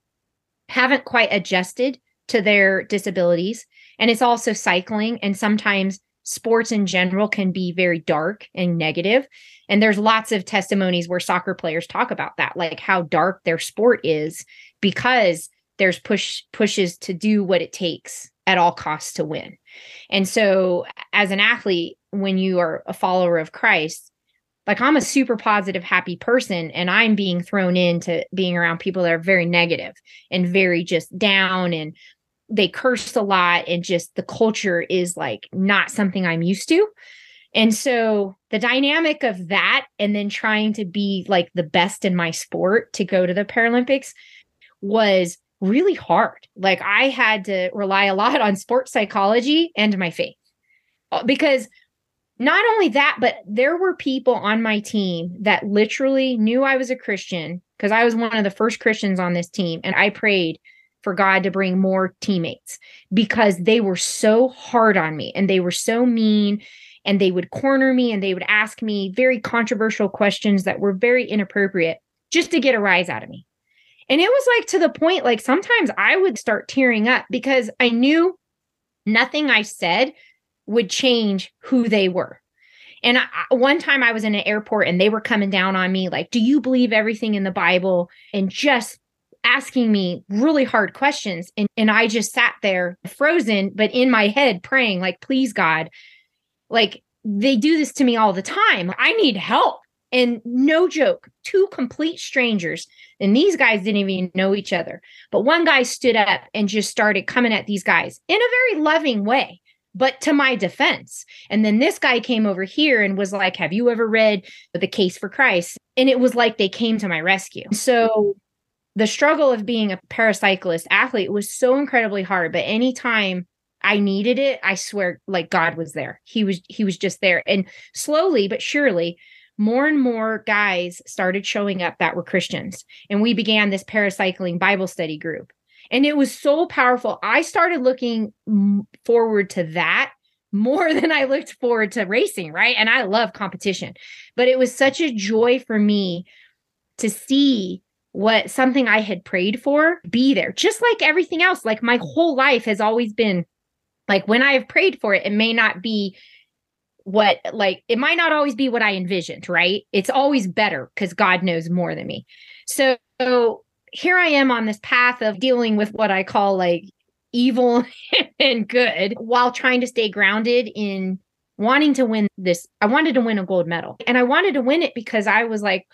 S1: haven't quite adjusted to their disabilities. And it's also cycling. And sometimes sports in general can be very dark and. And there's lots of testimonies where soccer players talk about that, like how dark their sport is because there's push pushes to do what it takes at all costs to win. And so as an athlete, when you are a follower of Christ, like I'm a super positive, happy person, and I'm being thrown into being around people that are very negative and very just down and they curse a lot and just the culture is like not something I'm used to. And so the dynamic of that and then trying to be like the best in my sport to go to the Paralympics was really hard. Like I had to rely a lot on sports psychology and my faith. Uh, because not only that, but there were people on my team that literally knew I was a Christian because I was one of the first Christians on this team and I prayed for God to bring more teammates because they were so hard on me and they were so mean and they would corner me and they would ask me very controversial questions that were very inappropriate just to get a rise out of me. And it was like to the point, like sometimes I would start tearing up because I knew nothing I said would change who they were. And I, one time I was in an airport and they were coming down on me, like, do you believe everything in the Bible? And just asking me really hard questions. And, and I just sat there frozen, but in my head praying, like, please, God, like they do this to me all the time. I need help. And no joke, two complete strangers, and these guys didn't even know each other. But one guy stood up and just started coming at these guys in a very loving way, but to my defense. And then this guy came over here and was like, Have you ever read The Case for Christ? And it was like they came to my rescue. So the struggle of being a paracyclist athlete was so incredibly hard. But anytime I needed it, I swear like God was there. He was he was just there. And slowly but surely more and more guys started showing up that were Christians. And we began this paracycling Bible study group. And it was so powerful. I started looking forward to that more than I looked forward to racing, right? And I love competition. But it was such a joy for me to see what something I had prayed for be there. Just like everything else, like my whole life has always been like when I have prayed for it, it may not be what like it might not always be what I envisioned, right? It's always better because God knows more than me. So, so here I am on this path of dealing with what I call like evil and good while trying to stay grounded in wanting to win this. I wanted to win a gold medal. And I wanted to win it because I was like,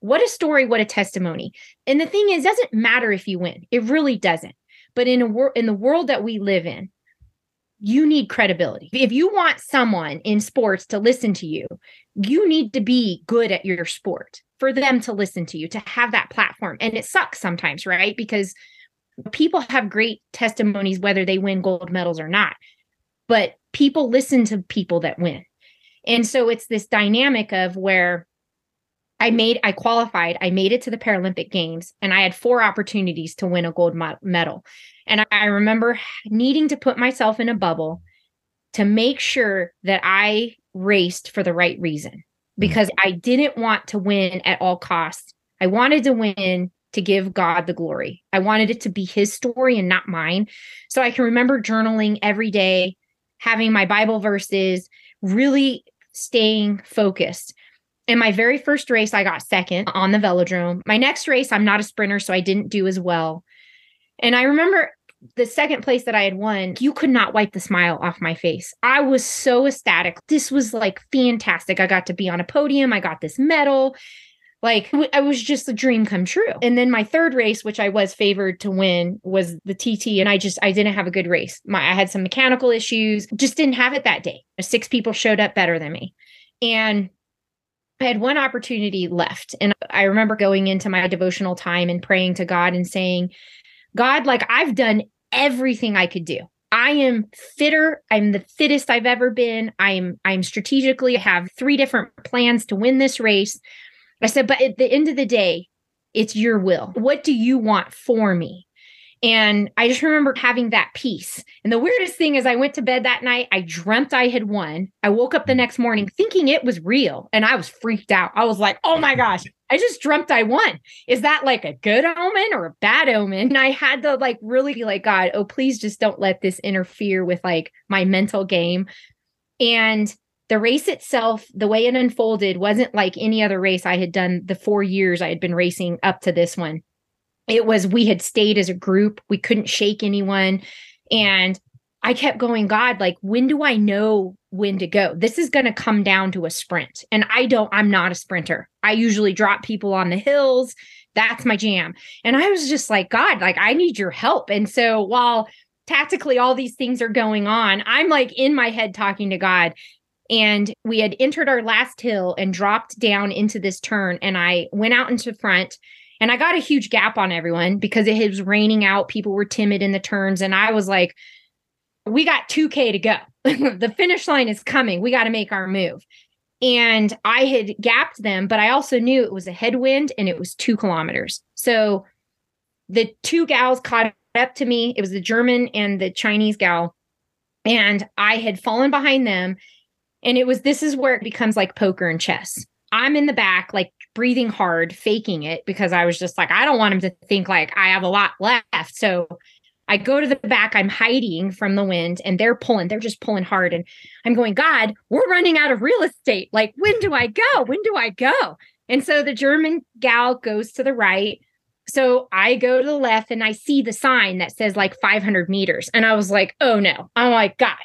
S1: what a story, what a testimony. And the thing is, doesn't matter if you win. It really doesn't. But in a world in the world that we live in, you need credibility. If you want someone in sports to listen to you, you need to be good at your sport for them to listen to you, to have that platform. And it sucks sometimes, right? Because people have great testimonies, whether they win gold medals or not. But people listen to people that win. And so it's this dynamic of where I made, I qualified, I made it to the Paralympic Games, and I had four opportunities to win a gold medal. And I remember needing to put myself in a bubble to make sure that I raced for the right reason mm. because I didn't want to win at all costs. I wanted to win to give God the glory. I wanted it to be his story and not mine. So I can remember journaling every day, having my Bible verses, really staying focused. In my very first race, I got second on the velodrome. My next race, I'm not a sprinter, so I didn't do as well. And I remember the second place that I had won, you could not wipe the smile off my face. I was so ecstatic. This was like fantastic. I got to be on a podium, I got this medal. Like I was just a dream come true. And then my third race, which I was favored to win, was the TT. And I just I didn't have a good race. My I had some mechanical issues, just didn't have it that day. Six people showed up better than me. And I had one opportunity left. And I remember going into my devotional time and praying to God and saying, God, like I've done everything I could do. I am fitter. I'm the fittest I've ever been. I'm I'm strategically I have three different plans to win this race. I said, but at the end of the day, it's your will. What do you want for me? And I just remember having that peace. And the weirdest thing is, I went to bed that night. I dreamt I had won. I woke up the mm. next morning thinking it was real. And I was freaked out. I was like, oh my gosh, I just dreamt I won. Is that like a good omen or a bad omen? And I had to like really be like, God, oh, please just don't let this interfere with like my mental game. And the race itself, the way it unfolded, wasn't like any other race I had done the four years I had been racing up to this one it was we had stayed as a group. We couldn't shake anyone. And i kept going god like when do i know when to go? This is going to come down to a sprint. And i don't i'm not a sprinter. I usually drop people on the hills. That's my jam. And i was just like god like i need your help. And so while tactically all these things are going on i'm like in my head talking to god. And we had entered our last hill and dropped down into this turn. And I went out into front and I got a huge gap on everyone because it was raining out. People were timid in the turns. And I was like, we got 2K to go. the finish line is coming. We got to make our move. And I had gapped them, but I also knew it was a headwind and it was two kilometers. So the two gals caught up to me. It was the German and the Chinese gal. And I had fallen behind them. And it was this is where it becomes like poker and chess. I'm in the back, like breathing hard, faking it because I was just like, I don't want him to think like I have a lot left. So I go to the back, I'm hiding from the wind, and they're pulling, they're just pulling hard. And I'm going, God, we're running out of real estate. Like, when do I go? When do I go? And so the German gal goes to the right. So I go to the left and I see the sign that says like 500 meters. And I was like, oh no. I'm like, God,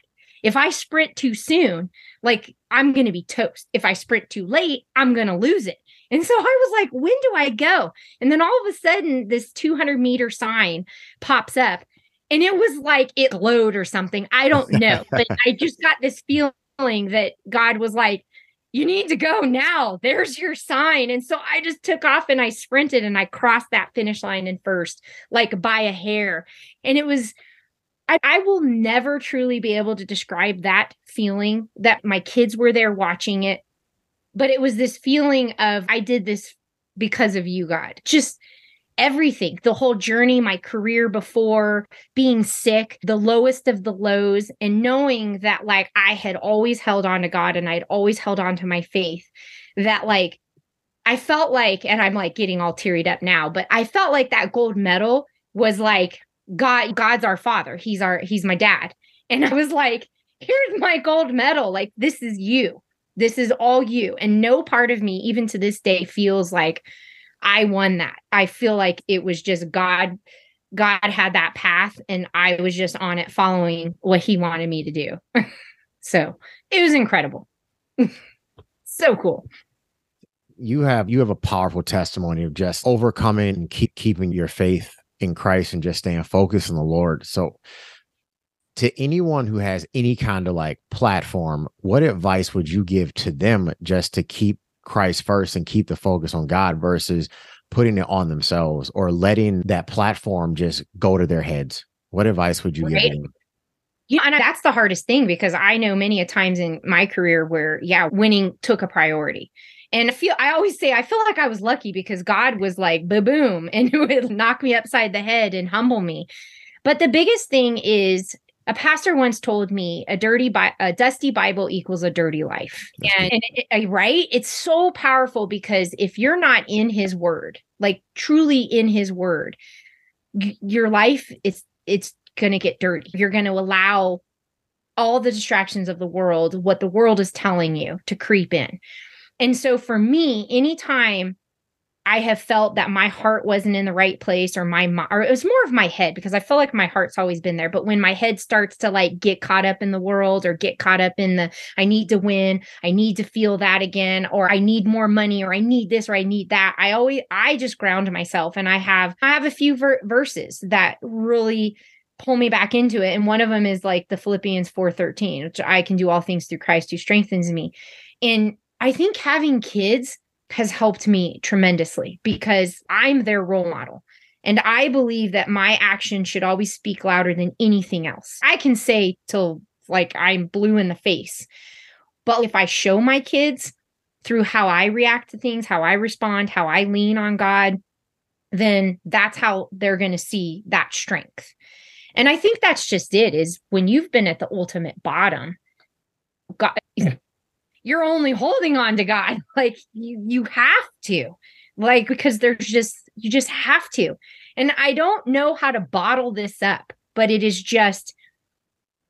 S1: if I sprint too soon, like I'm going to be toast. If I sprint too late, I'm going to lose it. And so I was like, when do I go? And then all of a sudden, this 200 meter sign pops up and it was like it glowed or something. I don't know, but I just got this feeling that God was like, you need to go now. There's your sign. And so I just took off and I sprinted and I crossed that finish line in first, like by a hair. And it was, I, I, will never truly be able to describe that feeling that my kids were there watching it. But it was this feeling of, I did this because of you, God. Just everything the whole journey my career before being sick the lowest of the lows and knowing that like i had always held on to god and i'd always held on to my faith that like i felt like and i'm like getting all tearied up now but i felt like that gold medal was like god god's our father. He's our he's my dad. And i was like here's my gold medal. Like this is you this is all you and no part of me even to this day feels like I won that. I feel like it was just God God had that path and I was just on it following what he wanted me to do. so, it was incredible. so cool.
S2: You have you have a powerful testimony of just overcoming and keep keeping your faith in Christ and just staying focused on the Lord. So to anyone who has any kind of like platform, what advice would you give to them just to keep Christ first and keep the focus on God versus putting it on themselves or letting that platform just go to their heads? What advice would you right. give them?
S1: Yeah, and that's the hardest thing because I know many a times in my career where, yeah, winning took a priority. And I feel I always say I feel like I was lucky because God was like boom and it would knock me upside the head and humble me. But the biggest thing is a pastor once told me a dirty Bi- a dusty bible equals a dirty life. And, and it, right? It's so powerful because if you're not in his word like truly in his word y- your life is it's going to get dirty. You're going to allow all the distractions of the world what the world is telling you to creep in. And so for me anytime I have felt that my heart wasn't in the right place or my or it was more of my head because I feel like my heart's always been there but when my head starts to like get caught up in the world or get caught up in the I need to win, I need to feel that again or I need more money or I need this or I need that. I always I just ground myself and I have I have a few ver- verses that really pull me back into it and one of them is like the Philippians 4:13 which I can do all things through Christ who strengthens me. And I think having kids has helped me tremendously because I'm their role model. And I believe that my action should always speak louder than anything else. I can say till like I'm blue in the face. But if I show my kids through how I react to things, how I respond, how I lean on God, then that's how they're going to see that strength. And I think that's just it is when you've been at the ultimate bottom, God, you're only holding on to God. Like you you have to. Like because there's just you just have to. And I don't know how to bottle this up, but it is just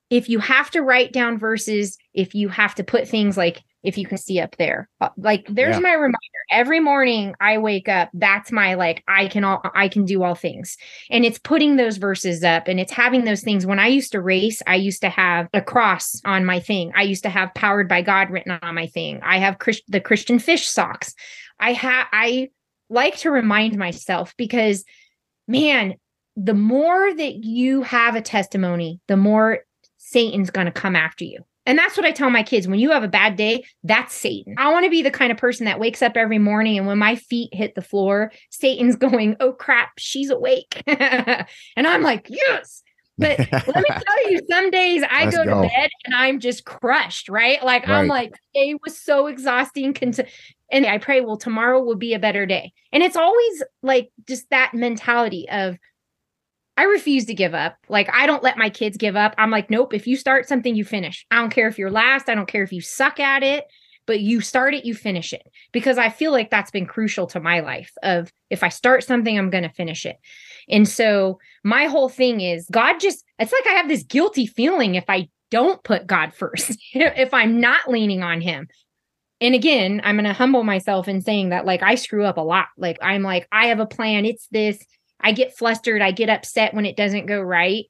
S1: if you have to write down verses, if you have to put things like if you can see up there. Uh, like there's yeah. my reminder. Every morning I wake up, that's my like I can all I can do all things. And it's putting those verses up and it's having those things. When I used to race, I used to have a cross on my thing. I used to have powered by God written on my thing. I have Christ- the Christian fish socks. I have I like to remind myself because man, the more that you have a testimony, the more Satan's going to come after you And that's what I tell my kids when you have a bad day, that's Satan. I want to be the kind of person that wakes up every morning and when my feet hit the floor, Satan's going, oh crap, she's awake. and I'm like, yes. But let me tell you, some days I go, go, to bed and I'm just crushed, right? Like right. I'm like, it was so exhausting. And I pray, well, tomorrow will be a better day. And it's always like just that mentality of, I refuse to give up. Like, I don't let my kids give up. I'm like, nope, if you start something, you finish. I don't care if you're last. I don't care if you suck at it, but you start it, you finish it. Because I feel like that's been crucial to my life of if I start something, I'm going to finish it. And so my whole thing is God just, it's like I have this guilty feeling if I don't put God first, if I'm not leaning on Him. And again, I'm going to humble myself in saying that, like, I screw up a lot. Like, I'm like, I have a plan. It's this I get flustered, I get upset when it doesn't go right.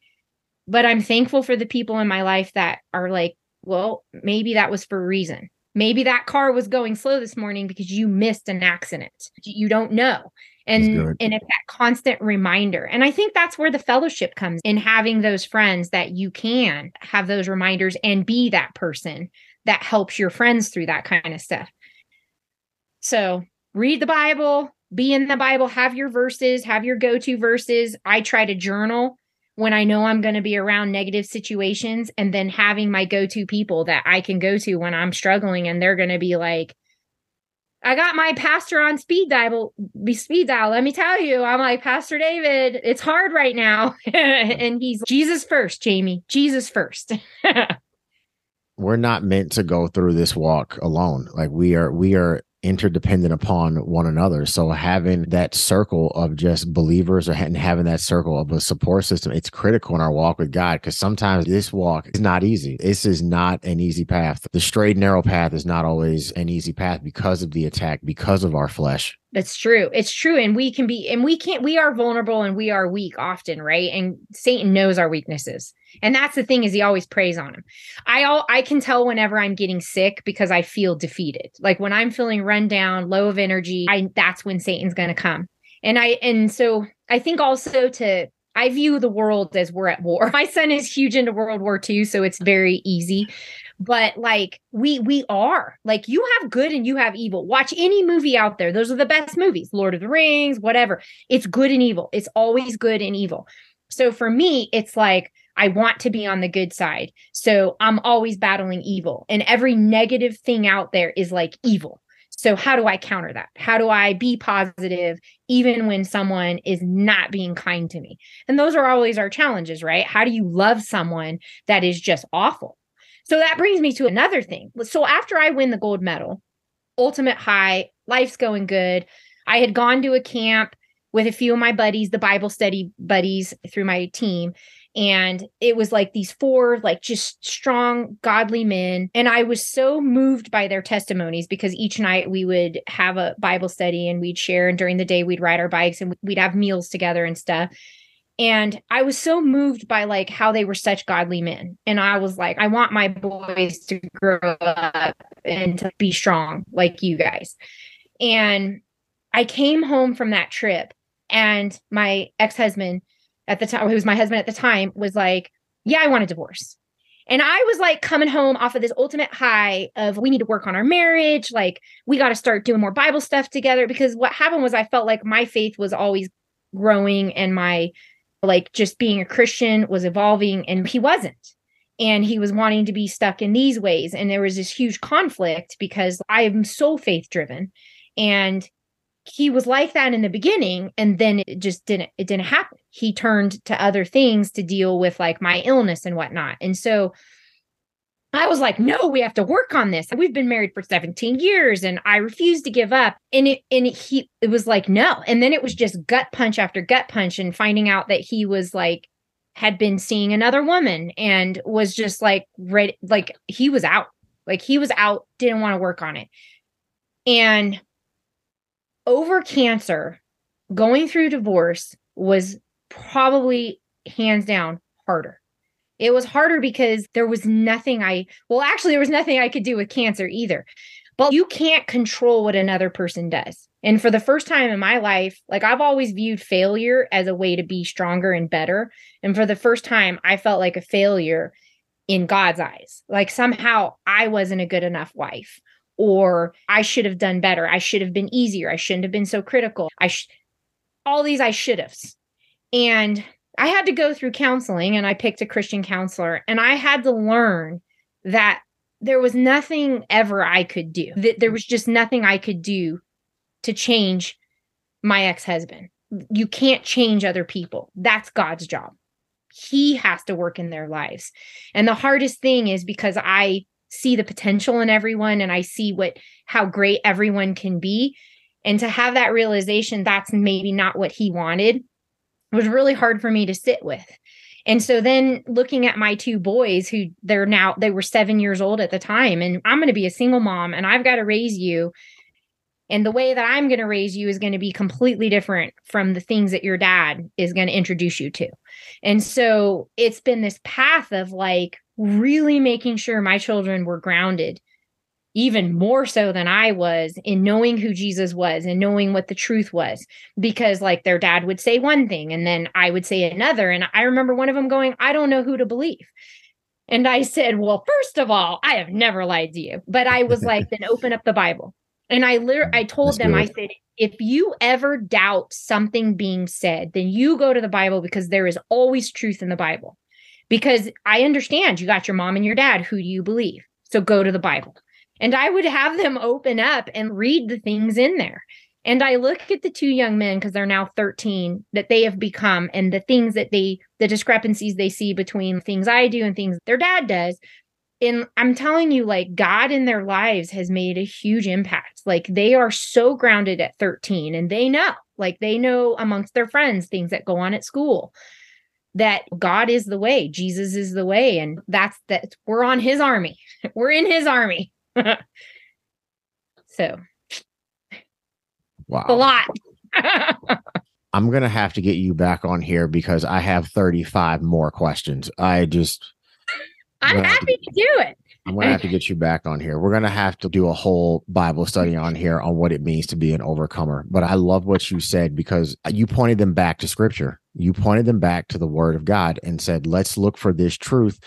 S1: But I'm thankful for the people in my life that are like, well, maybe that was for a reason. Maybe that car was going slow this morning because you missed an accident. You don't know. And and it's that constant reminder. And I think that's where the fellowship comes in having those friends that you can have those reminders and be that person that helps your friends through that kind of stuff. So read the Bible, be in the Bible, have your verses, have your go to verses. I try to journal when I know I'm going to be around negative situations and then having my go to people that I can go to when I'm struggling and they're going to be like, I got my pastor on speed dial, be speed dial. Let me tell you, I'm like, Pastor David, it's hard right now. and he's Jesus first, Jamie, Jesus first.
S2: We're not meant to go through this walk alone. Like we are, we are interdependent upon one another. So having that circle of just believers or and having that circle of a support system, it's critical in our walk with God because sometimes this walk is not easy. This is not an easy path. The straight narrow path is not always an easy path because of the attack, because of our flesh.
S1: That's true. It's true. And we can be, and we can't, we are vulnerable and we are weak often, right? And Satan knows our weaknesses. And that's the thing is he always preys on him. I all I can tell whenever I'm getting sick because I feel defeated. Like when I'm feeling run down, low of energy, I that's when Satan's gonna come. And I and so I think also to I view the world as we're at war. My son is huge into World War II, so it's very easy but like we we are like you have good and you have evil watch any movie out there those are the best movies lord of the rings whatever it's good and evil it's always good and evil so for me it's like i want to be on the good side so i'm always battling evil and every negative thing out there is like evil so how do i counter that how do i be positive even when someone is not being kind to me and those are always our challenges right how do you love someone that is just awful so that brings me to another thing. So after I win the gold medal, ultimate high, life's going good. I had gone to a camp with a few of my buddies, the Bible study buddies through my team. And it was like these four, like just strong, godly men. And I was so moved by their testimonies because each night we would have a Bible study and we'd share. And during the day, we'd ride our bikes and we'd have meals together and stuff and i was so moved by like how they were such godly men and i was like i want my boys to grow up and to be strong like you guys and i came home from that trip and my ex-husband at the time who was my husband at the time was like yeah i want a divorce and I was like coming home off of this ultimate high of we need to work on our marriage. Like we got to start doing more Bible stuff together. Because what happened was I felt like my faith was always growing and my like just being a Christian was evolving and he wasn't. And he was wanting to be stuck in these ways. And there was this huge conflict because I am so faith driven. And he was like that in the beginning and then it just didn't it didn't happen he turned to other things to deal with like my illness and whatnot and so I was like, no, we have to work on this. We've been married for 17 years and I refused to give up. And it and he it was like, no. And then it was just gut punch after gut punch and finding out that he was like had been seeing another woman and was just like ready like he was out. Like he was out, didn't want to work on it. And over cancer, going through divorce was probably hands down harder it was harder because there was nothing I, well, actually, there was nothing I could do with cancer either. But you can't control what another person does. And for the first time in my life, like I've always viewed failure as a way to be stronger and better. And for the first time, I felt like a failure in God's eyes. Like somehow I wasn't a good enough wife or I should have done better. I should have been easier. I shouldn't have been so critical. I sh- all these I should have. And I had to go through counseling and I picked a Christian counselor and I had to learn that there was nothing ever I could do. That there was just nothing I could do to change my ex-husband. You can't change other people. That's God's job. He has to work in their lives. And the hardest thing is because I see the potential in everyone and I see what how great everyone can be and to have that realization that's maybe not what he wanted was really hard for me to sit with. And so then looking at my two boys who they're now they were 7 years old at the time and I'm going to be a single mom and I've got to raise you and the way that I'm going to raise you is going to be completely different from the things that your dad is going to introduce you to. And so it's been this path of like really making sure my children were grounded even more so than I was in knowing who Jesus was and knowing what the truth was. Because, like, their dad would say one thing and then I would say another. And I remember one of them going, I don't know who to believe. And I said, Well, first of all, I have never lied to you. But I was like, Then open up the Bible. And I literally, I told That's them, good. I said, if you ever doubt something being said, then you go to the Bible because there is always truth in the Bible. Because I understand you got your mom and your dad. Who do you believe? So go to the Bible. And I would have them open up and read the things in there. And I look at the two young men because they're now 13 that they have become and the things that they, the discrepancies they see between things I do and things their dad does. And I'm telling you, like, God in their lives has made a huge impact. Like, they are so grounded at 13 and they know, like, they know amongst their friends things that go on at school that God is the way, Jesus is the way. And that's that we're on his army, we're in his army. so,
S2: wow,
S1: a lot.
S2: I'm to have to get you back on here because I have 35 more questions. I just.
S1: I'm happy to, to do it.
S2: I'm to have to get you back on here. We're to have to do a whole Bible study on here on what it means to be an overcomer. But I love what you said because you pointed them back to scripture. You pointed them back to the word of God and said, let's look for this truth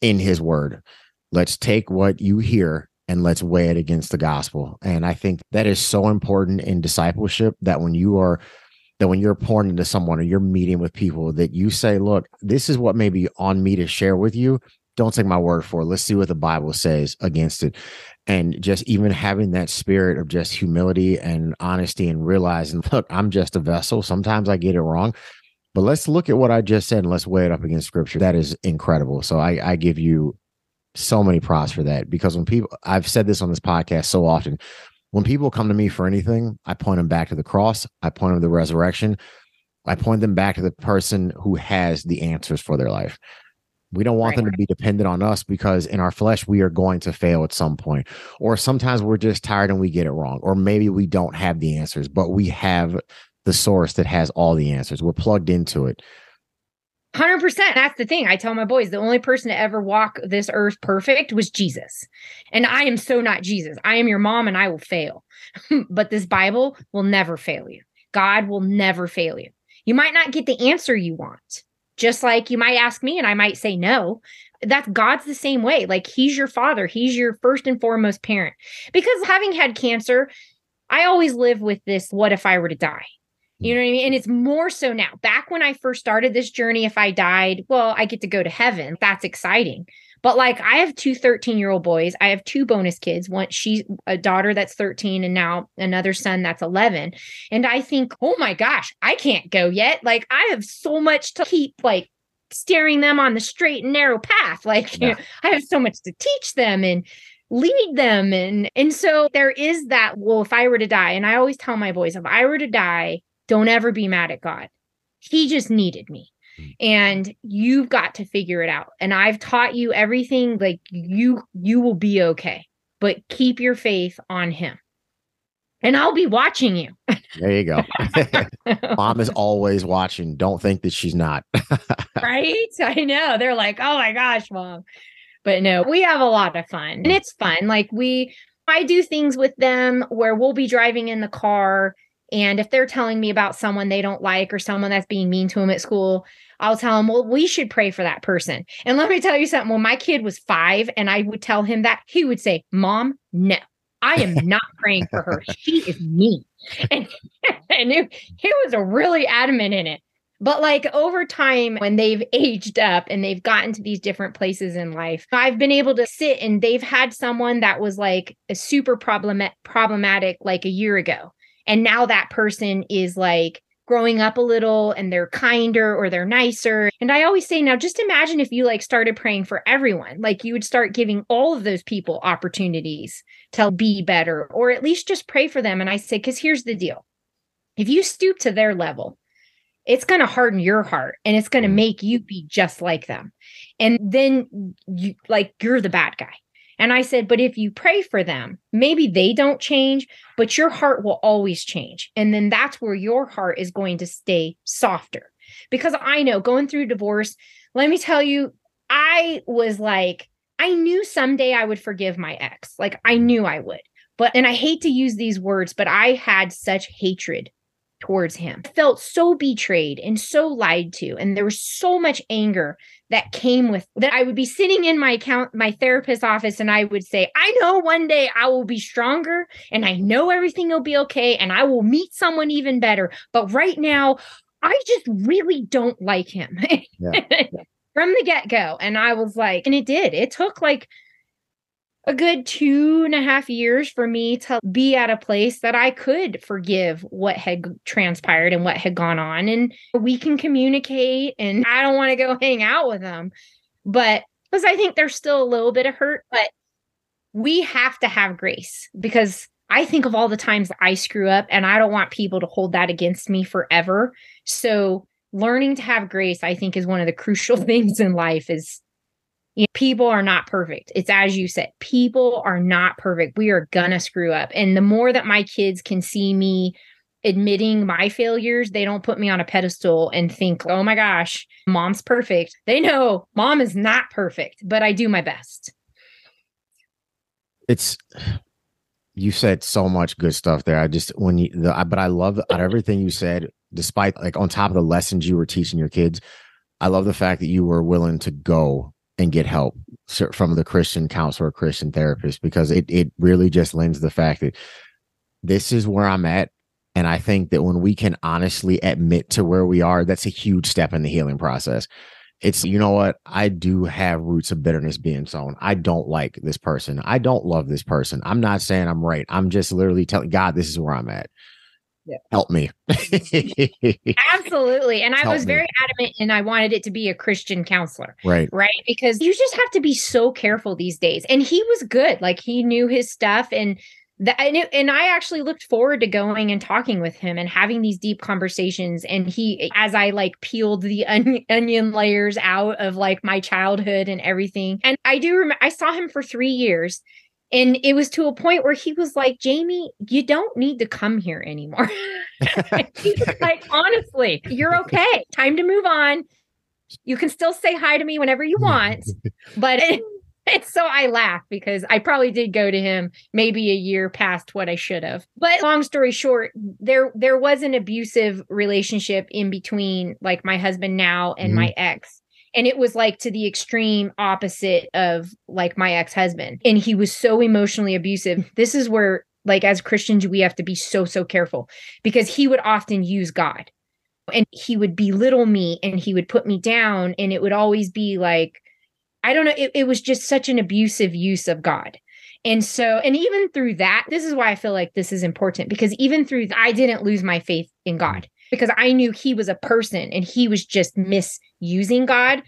S2: in his word. Let's take what you hear and let's weigh it against the gospel. And I think that is so important in discipleship that when you are that when you're pouring into someone or you're meeting with people that you say, look, this is what may be on me to share with you. Don't take my word for it. Let's see what the Bible says against it. And just even having that spirit of just humility and honesty and realizing, look, I'm just a vessel. Sometimes I get it wrong. But let's look at what I just said and let's weigh it up against scripture. That is incredible. So I, I give you so many props for that because when people I've said this on this podcast so often when people come to me for anything I point them back to the cross I point them to the resurrection I point them back to the person who has the answers for their life. We don't want right. them to be dependent on us because in our flesh we are going to fail at some point. Or sometimes we're just tired and we get it wrong. Or maybe we don't have the answers but we have the source that has all the answers. We're plugged into it
S1: 100% that's the thing. I tell my boys the only person to ever walk this earth perfect was jesus. And i am so not jesus. I am your mom and i will fail. But this bible will never fail you. God will never fail you. You might not get the answer you want. Just like you might ask me and i might say no. That's god's the same way. Like he's your father. He's your first and foremost parent. Because having had cancer i always live with this what if i were to die you know what I mean? And it's more so now. Back when I first started this journey, if I died, well, I get to go to heaven. That's exciting. But like I have two 13 year old boys. I have two bonus kids. One, she's a daughter that's 13 and now another son that's 11. And I think, oh my gosh, I can't go yet. Like I have so much to keep like steering them on the straight and narrow path. Like yeah. you know, I have so much to teach them and lead them. And and so there is that, well, if I were to die, and I always tell my boys, if I were to die, don't ever be mad at God. He just needed me. Hmm. And you've got to figure it out. And I've taught you everything like you you will be okay. But keep your faith on him. And I'll be watching you.
S2: there you go. Mom is always watching. Don't think that she's not.
S1: right? I know. They're like, "Oh my gosh, mom." But no, we have a lot of fun. And it's fun. Like we I do things with them where we'll be driving in the car And if they're telling me about someone they don't like or someone that's being mean to them at school, I'll tell them, well, we should pray for that person. And let me tell you something. When my kid was five and I would tell him that, he would say, Mom, no, I am not praying for her. She is mean. And, and it, he was really adamant in it. But like over time, when they've aged up and they've gotten to these different places in life, I've been able to sit and they've had someone that was like a super problem- problematic like a year ago. And now that person is like growing up a little and they're kinder or they're nicer. And I always say, now just imagine if you like started praying for everyone, like you would start giving all of those people opportunities to be better or at least just pray for them. And I say, because here's the deal if you stoop to their level, it's going to harden your heart and it's going to mm. make you be just like them. And then you like you're the bad guy. And I said, but if you pray for them, maybe they don't change, but your heart will always change. And then that's where your heart is going to stay softer. Because I know going through divorce, let me tell you, I was like, I knew someday I would forgive my ex. Like I knew I would. But, and I hate to use these words, but I had such hatred towards him. I felt so betrayed and so lied to. And there was so much anger that came with that. I would be sitting in my account, my therapist's office, and I would say, I know one day I will be stronger and I know everything will be okay and I will meet someone even better. But right now, I just really don't like him. Yeah. From the get go. And I was like, and it did. It took like a good two and a half years for me to be at a place that I could forgive what had transpired and what had gone on. And we can communicate, and I don't want to go hang out with them. But because I think there's still a little bit of hurt, but we have to have grace because I think of all the times I screw up, and I don't want people to hold that against me forever. So, learning to have grace, I think, is one of the crucial things in life is you know, people are not perfect. It's as you said, people are not perfect. We are gonna screw up. And the more that my kids can see me admitting my failures, they don't put me on a pedestal and think, oh my gosh, mom's perfect. They know mom is not perfect, but I do my best.
S2: It's you said so much good stuff there. I just when you the but I love everything you said, despite like on top of the lessons you were teaching your kids. I love the fact that you were willing to go and get help from the Christian counselor, Christian therapist, because it it really just lends the fact that this is where I'm at. And I think that when we can honestly admit to where we are, that's a huge step in the healing process. It's, you know what? I do have roots of bitterness being sown. I don't like this person. I don't love this person. I'm not saying I'm right. I'm just literally telling God, this is where I'm at yeah. help me.
S1: Absolutely. And I help was very me. adamant and I wanted it to be a Christian counselor.
S2: Right.
S1: Right. Because you just have to be so careful these days. And he was good. Like he knew his stuff and that and, it, and I actually looked forward to going and talking with him and having these deep conversations. And he, as I like peeled the onion, onion layers out of like my childhood and everything. And I do remember I saw him for three years and it was to a point where he was like, Jamie, you don't need to come here anymore. he was like, honestly, you're okay. Time to move on. You can still say hi to me whenever you want. But it, it's so I laugh because I probably did go to him maybe a year past what I should have. But long story short, there there was an abusive relationship in between like my husband now and mm-hmm. my ex and it was like to the extreme opposite of like my ex-husband. And he was so emotionally abusive. This is where like as christians we have to be so so careful because he would often use god. And he would belittle me and he would put me down. And it would always be like i don't know it, it was just such an abusive use of god. And so, and even through that, this is why I feel like this is important because even through, I didn't lose my faith in God because I knew he was a person and he was just misusing God.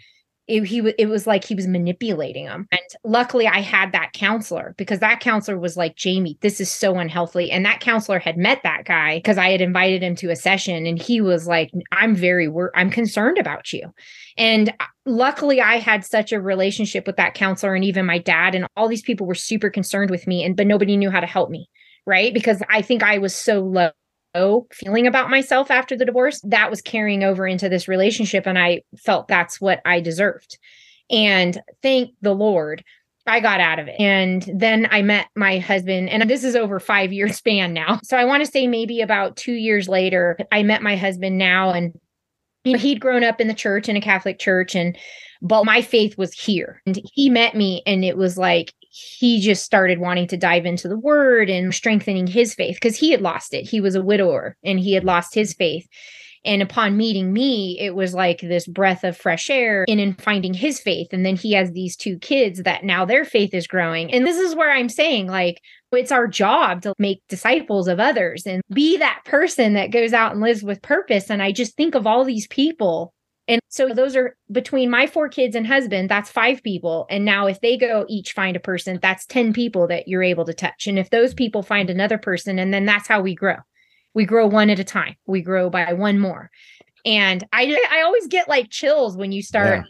S1: It, he it was like he was manipulating him. And luckily, I had that counselor because that counselor was like, Jamie, this is so unhealthy. And that counselor had met that guy because I had invited him to a session, and he was like, I'm very wor- I'm concerned about you. And uh, luckily, I had such a relationship with that counselor, and even my dad, and all these people were super concerned with me, and but nobody knew how to help me, right? Because I think I was so low Oh, feeling about myself after the divorce, that was carrying over into this relationship. And I felt that's what I deserved. And thank the Lord, I got out of it. And then I met my husband, and this is over five year span now. So I want to say maybe about two years later, I met my husband now, and you know, he'd grown up in the church in a Catholic church, and but my faith was here. And he met me, and it was like he just started wanting to dive into the word and strengthening his faith because he had lost it. He was a widower and he had lost his faith. And upon meeting me, it was like this breath of fresh air and in finding his faith. And then he has these two kids that now their faith is growing. And this is where I'm saying, like, it's our job to make disciples of others and be that person that goes out and lives with purpose. And I just think of all these people and so those are between my four kids and husband, that's five people. And now if they go each find a person, that's 10 people that you're able to touch. And if those people find another person, and then that's how we grow. We grow one at a time. We grow by one more. And I I always get like chills when you start yeah.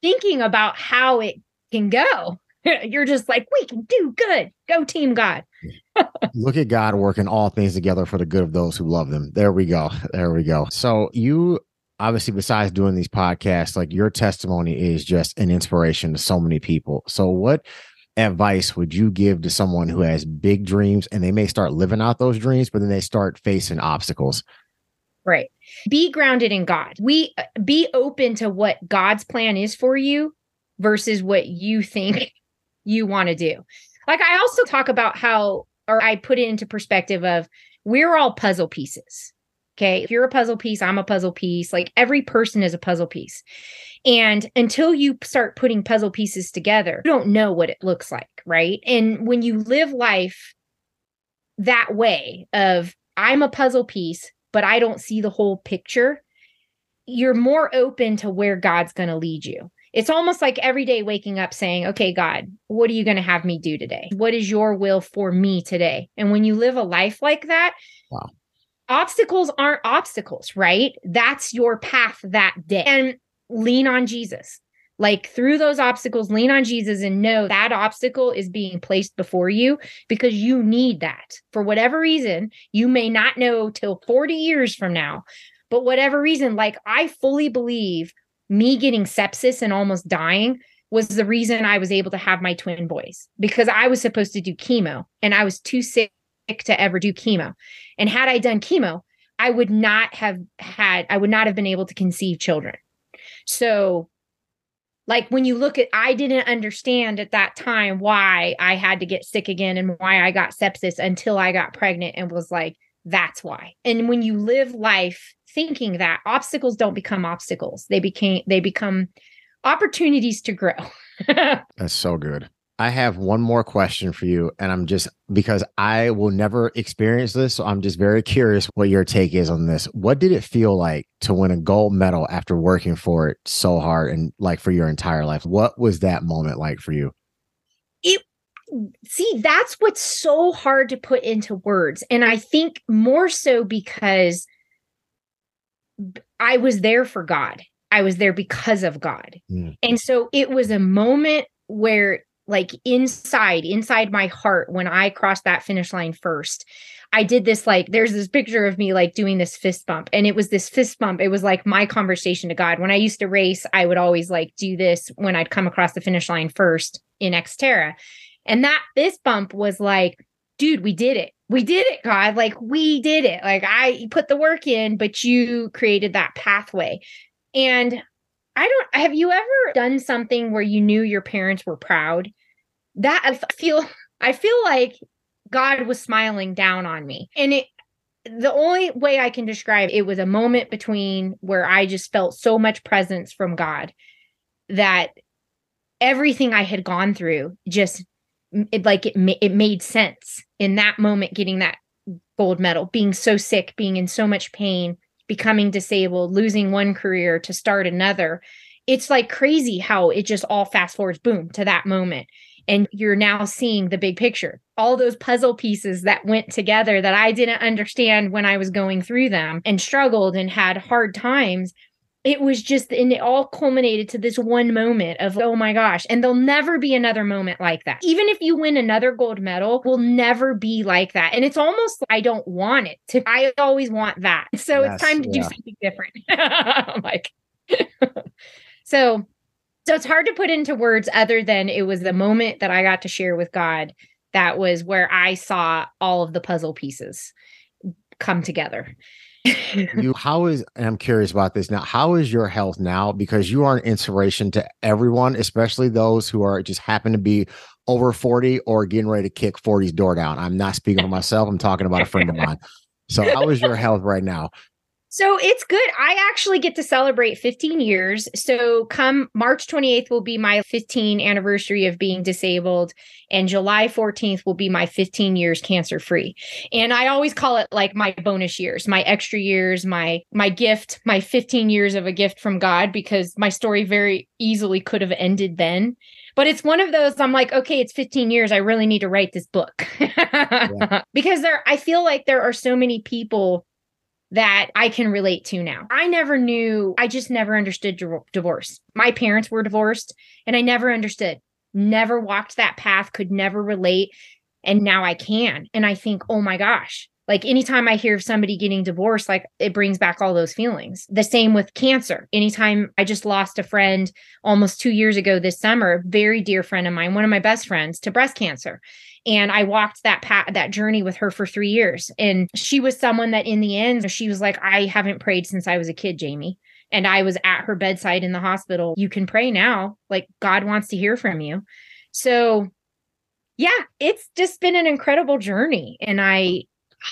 S1: thinking about how it can go. You're just like, we can do good. Go team God.
S2: Look at God working all things together for the good of those who love them. There we go. There we go. So you obviously besides doing these podcasts like your testimony is just an inspiration to so many people. So what advice would you give to someone who has big dreams and they may start living out those dreams but then they start facing obstacles?
S1: Right. Be grounded in god. We uh, be open to what god's plan is for you versus what you think you want to do. Like i also talk about how or i put it into perspective of we're all puzzle pieces Okay. If you're a puzzle piece, I'm a puzzle piece. Like every person is a puzzle piece. And until you start putting puzzle pieces together, you don't know what it looks like. Right. And when you live life that way of I'm a puzzle piece, but I don't see the whole picture, you're more open to where God's going to lead you. It's almost like every day waking up saying, Okay, God, what are you going to have me do today? What is your will for me today? And when you live a life like that, wow obstacles aren't obstacles, right? That's your path that day. And lean on Jesus. Like through those obstacles, lean on Jesus and know that obstacle is being placed before you because you need that. For whatever reason, you may not know till 40 years from now, but whatever reason, like I fully believe me getting sepsis and almost dying was the reason I was able to have my twin boys because I was supposed to do chemo and I was too sick to ever do chemo. And had I done chemo, I would not have had, I would not have been able to conceive children. So, like when you look at, I didn't understand at that time why I had to get sick again and why I got sepsis until I got pregnant and was like, that's why. And when you live life thinking that obstacles don't become obstacles, they became, they become opportunities to grow.
S2: that's so good. I have one more question for you, and I'm just because I will never experience this, so I'm just very curious what your take is on this. What did it feel like to win a gold medal after working for it so hard and like for your entire life? What was that moment like for you?
S1: It see, that's what's so hard to put into words, and I think more so because I was there for God. I was there because of God. Mm. And so it was a moment where like inside inside my heart when i crossed that finish line first i did this like there's this picture of me like doing this fist bump and it was this fist bump it was like my conversation to god. When i used to race i would always like do this when i'd come across the finish line first in xterra and that fist bump was like dude we did it. We did it god. Like we did it. Like i put the work in but you created that pathway. And I don't have you ever done something where you knew your parents were proud that I feel I feel like God was smiling down on me. And it the only way I can describe it was a moment between where I just felt so much presence from God that everything I had gone through just it like it it made sense in that moment getting that gold medal being so sick being in so much pain becoming disabled losing one career to start another it's like crazy how it just all fast forwards boom to that moment and you're now seeing the big picture. All those puzzle pieces that went together that I didn't understand when I was going through them and struggled and had hard times. It was just, and it all culminated to this one moment of, oh my gosh. And there'll never be another moment like that. Even if you win another gold medal, will never be like that. And it's almost, I don't want it to, I always want that. So yes, it's time to yeah. do something different. like, so So it's hard to put into words other than it was the moment that I got to share with God that was where I saw all of the puzzle pieces come together.
S2: you how is and I'm curious about this now. How is your health now? Because you are an inspiration to everyone, especially those who are just happen to be over 40 or getting ready to kick 40's door down. I'm not speaking for myself, I'm talking about a friend of mine. So how is your health right now?
S1: So it's good. I actually get to celebrate 15 years. So come March 28th will be my 15 anniversary of being disabled and July 14th will be my 15 years cancer free. And I always call it like my bonus years, my extra years, my my gift, my 15 years of a gift from God because my story very easily could have ended then. But it's one of those I'm like, okay, it's 15 years. I really need to write this book. yeah. Because there I feel like there are so many people that I can relate to now. I never knew, I just never understood divorce. My parents were divorced and I never understood, never walked that path, could never relate. And now I can. And I think, oh my gosh, like anytime I hear of somebody getting divorced, like it brings back all those feelings. The same with cancer. Anytime I just lost a friend almost two years ago this summer, very dear friend of mine, one of my best friends to breast cancer. And I walked that path that journey with her for 3 years. And she was someone that in the end she was like I haven't prayed since I was a kid Jamie. And I was at her bedside in the hospital. You can pray now. Like God wants to hear from you. So yeah it's just been an incredible journey. And I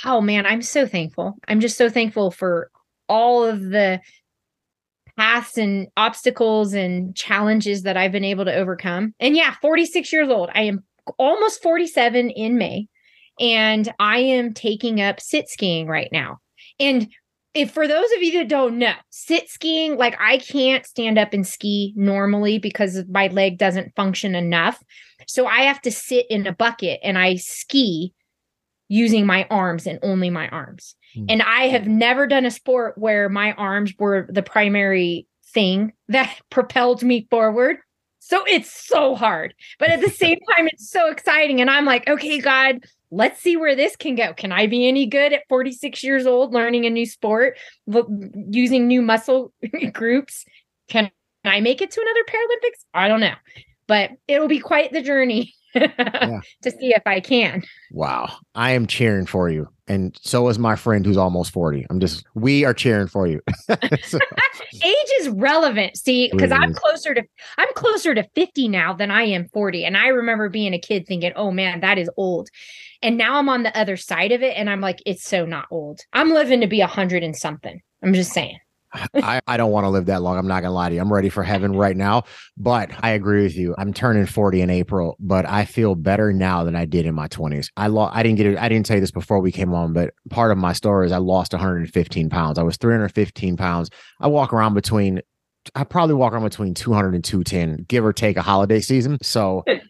S1: oh man I'm so thankful I'm just so thankful for all of the paths and obstacles and challenges that I've been able to overcome. And yeah, 46 years old. I am almost 47 in May, and I am taking up sit skiing right now. And if for those of you that don't know, sit skiing, like I can't stand up and ski normally because my leg doesn't function enough. So I have to sit in a bucket and I ski using my arms and only my arms. Mm-hmm. And I have never done a sport where my arms were the primary thing that propelled me forward. So it's so hard. But at the same time, it's so exciting. And I'm like, okay, God, let's see where this can go. Can I be any good at 46 years old learning a new sport, using new muscle groups? Can I make it to another Paralympics? I don't know. But it'll be quite the journey yeah. to see if I can.
S2: Wow. I am cheering for you. And so is my friend who's almost 40. I'm just, we are cheering for you.
S1: so, Age is relevant. See, because I'm closer to, I'm closer to 50 now than I am 40. And I remember being a kid thinking, oh man, that is old. And now I'm on the other side of it. And I'm like, it's so not old. I'm living to be a hundred and something. I'm just saying.
S2: I, I don't want to live that long. I'm not gonna lie to you. I'm ready for heaven right now. But I agree with you. I'm turning 40 in April, but I feel better now than I did in my 20s. I lost I didn't get it, I didn't tell you this before we came on, but part of my story is I lost 115 pounds. I was 315 pounds. I walk around between I probably walk around between 200 and 210, give or take a holiday season. So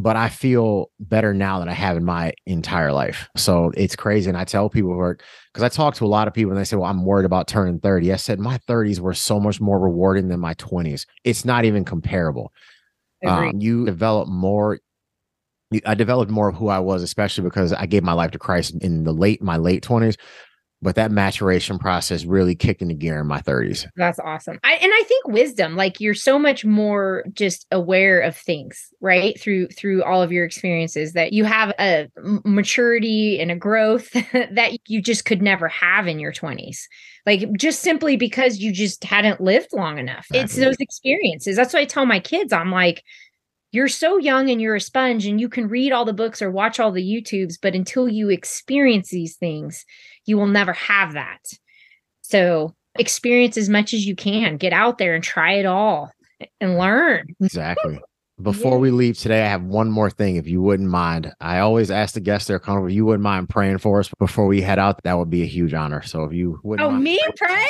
S2: but I feel better now than I have in my entire life. So it's crazy. And I tell people work because I talk to a lot of people and they say, Well, I'm worried about turning 30. I said, My 30s were so much more rewarding than my 20s. It's not even comparable. Um, you develop more. I developed more of who I was, especially because I gave my life to Christ in the late my late 20s but that maturation process really kicked into gear in my 30s.
S1: That's awesome. I, and I think wisdom, like you're so much more just aware of things, right? Through through all of your experiences that you have a maturity and a growth that you just could never have in your 20s. Like just simply because you just hadn't lived long enough. Exactly. It's those experiences. That's what I tell my kids. I'm like, you're so young and you're a sponge and you can read all the books or watch all the YouTubes, but until you experience these things, you will never have that. So experience as much as you can. Get out there and try it all and learn.
S2: Exactly. Before yeah. we leave today, I have one more thing, if you wouldn't mind. I always ask the guests there, Connor, if you wouldn't mind praying for us before we head out, that would be a huge honor. So if you wouldn't
S1: Oh, me pray?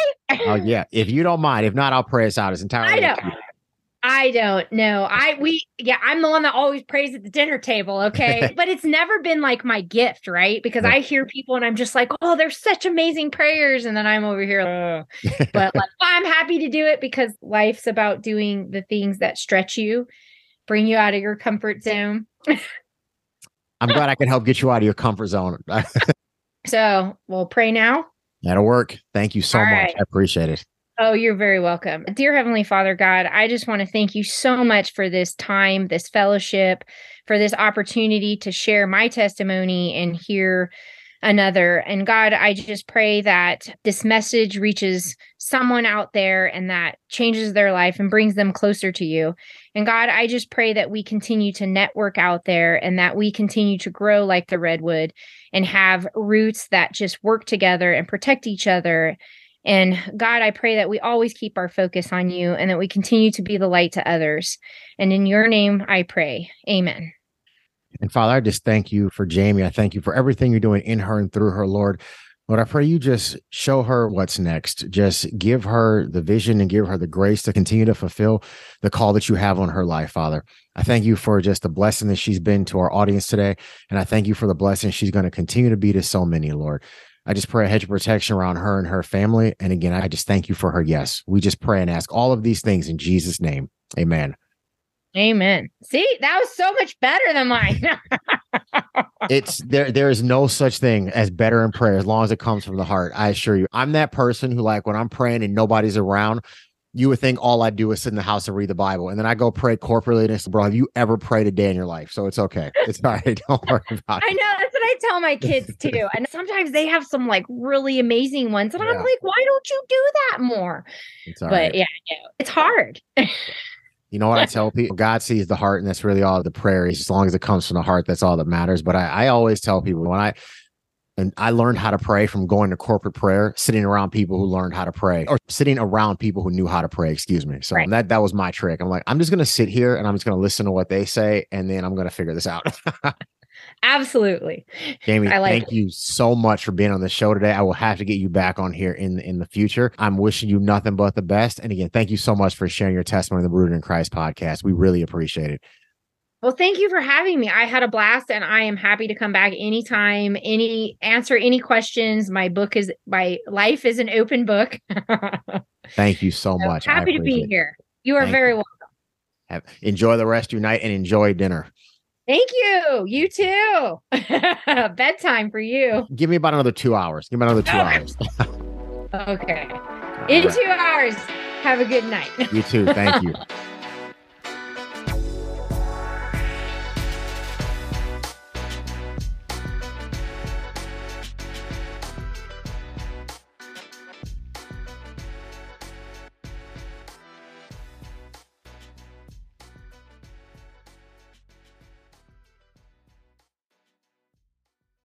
S2: Oh, yeah. If you don't mind, if not, I'll pray us out. It's entirely
S1: I don't. I don't know. I we yeah, I'm the one that always prays at the dinner table, okay? but it's never been like my gift, right? Because I hear people and I'm just like, "Oh, they're such amazing prayers." And then I'm over here but like I'm happy to do it because life's about doing the things that stretch you, bring you out of your comfort zone.
S2: I'm glad I can help get you out of your comfort zone.
S1: so, we'll pray now.
S2: That'll work. Thank you so All much. Right. I appreciate it.
S1: Oh, you're very welcome. Dear Heavenly Father God, I just want to thank you so much for this time, this fellowship, for this opportunity to share my testimony and hear another. And God, I just pray that this message reaches someone out there and that changes their life and brings them closer to you. And God, I just pray that we continue to network out there and that we continue to grow like the redwood and have roots that just work together and protect each other. And God, I pray that we always keep our focus on you and that we continue to be the light to others. And in your name, I pray. Amen.
S2: And Father, I just thank you for Jamie. I thank you for everything you're doing in her and through her, Lord. Lord, I pray you just show her what's next. Just give her the vision and give her the grace to continue to fulfill the call that you have on her life, Father. I thank you for just the blessing that she's been to our audience today. And I thank you for the blessing she's going to continue to be to so many, Lord. I just pray a hedge of protection around her and her family. And again, I just thank you for her. Yes, we just pray and ask all of these things in Jesus' name. Amen.
S1: Amen. See, that was so much better than mine.
S2: it's there there is no such thing as better in prayer as long as it comes from the heart. I assure you. I'm that person who like when I'm praying and nobody's around, you would think all I do is sit in the house and read the Bible. And then I go pray corporately and it's bro, have you ever prayed a day in your life? So it's okay. It's all right. Don't worry about
S1: it. I know I tell my kids too. And sometimes they have some like really amazing ones. And yeah. I'm like, why don't you do that more? but right. yeah, it's hard.
S2: You know what I tell people? God sees the heart, and that's really all the prayer is. As long as it comes from the heart, that's all that matters. But I, I always tell people when I and I learned how to pray from going to corporate prayer, sitting around people who learned how to pray, or sitting around people who knew how to pray. Excuse me. So right. that that was my trick. I'm like, I'm just gonna sit here and I'm just gonna listen to what they say, and then I'm gonna figure this out.
S1: Absolutely.
S2: Jamie, like thank it. you so much for being on the show today. I will have to get you back on here in in the future. I'm wishing you nothing but the best. And again, thank you so much for sharing your testimony in the Rooted in Christ podcast. We really appreciate it.
S1: Well, thank you for having me. I had a blast and I am happy to come back anytime, any answer any questions. My book is my life is an open book.
S2: thank you so, so much.
S1: Happy to be it. here. You are thank very you. welcome.
S2: Have, enjoy the rest of your night and enjoy dinner.
S1: Thank you. You too. Bedtime for you.
S2: Give me about another two hours. Give me another two hours.
S1: okay. In right. two hours. Have a good night.
S2: You too. Thank you.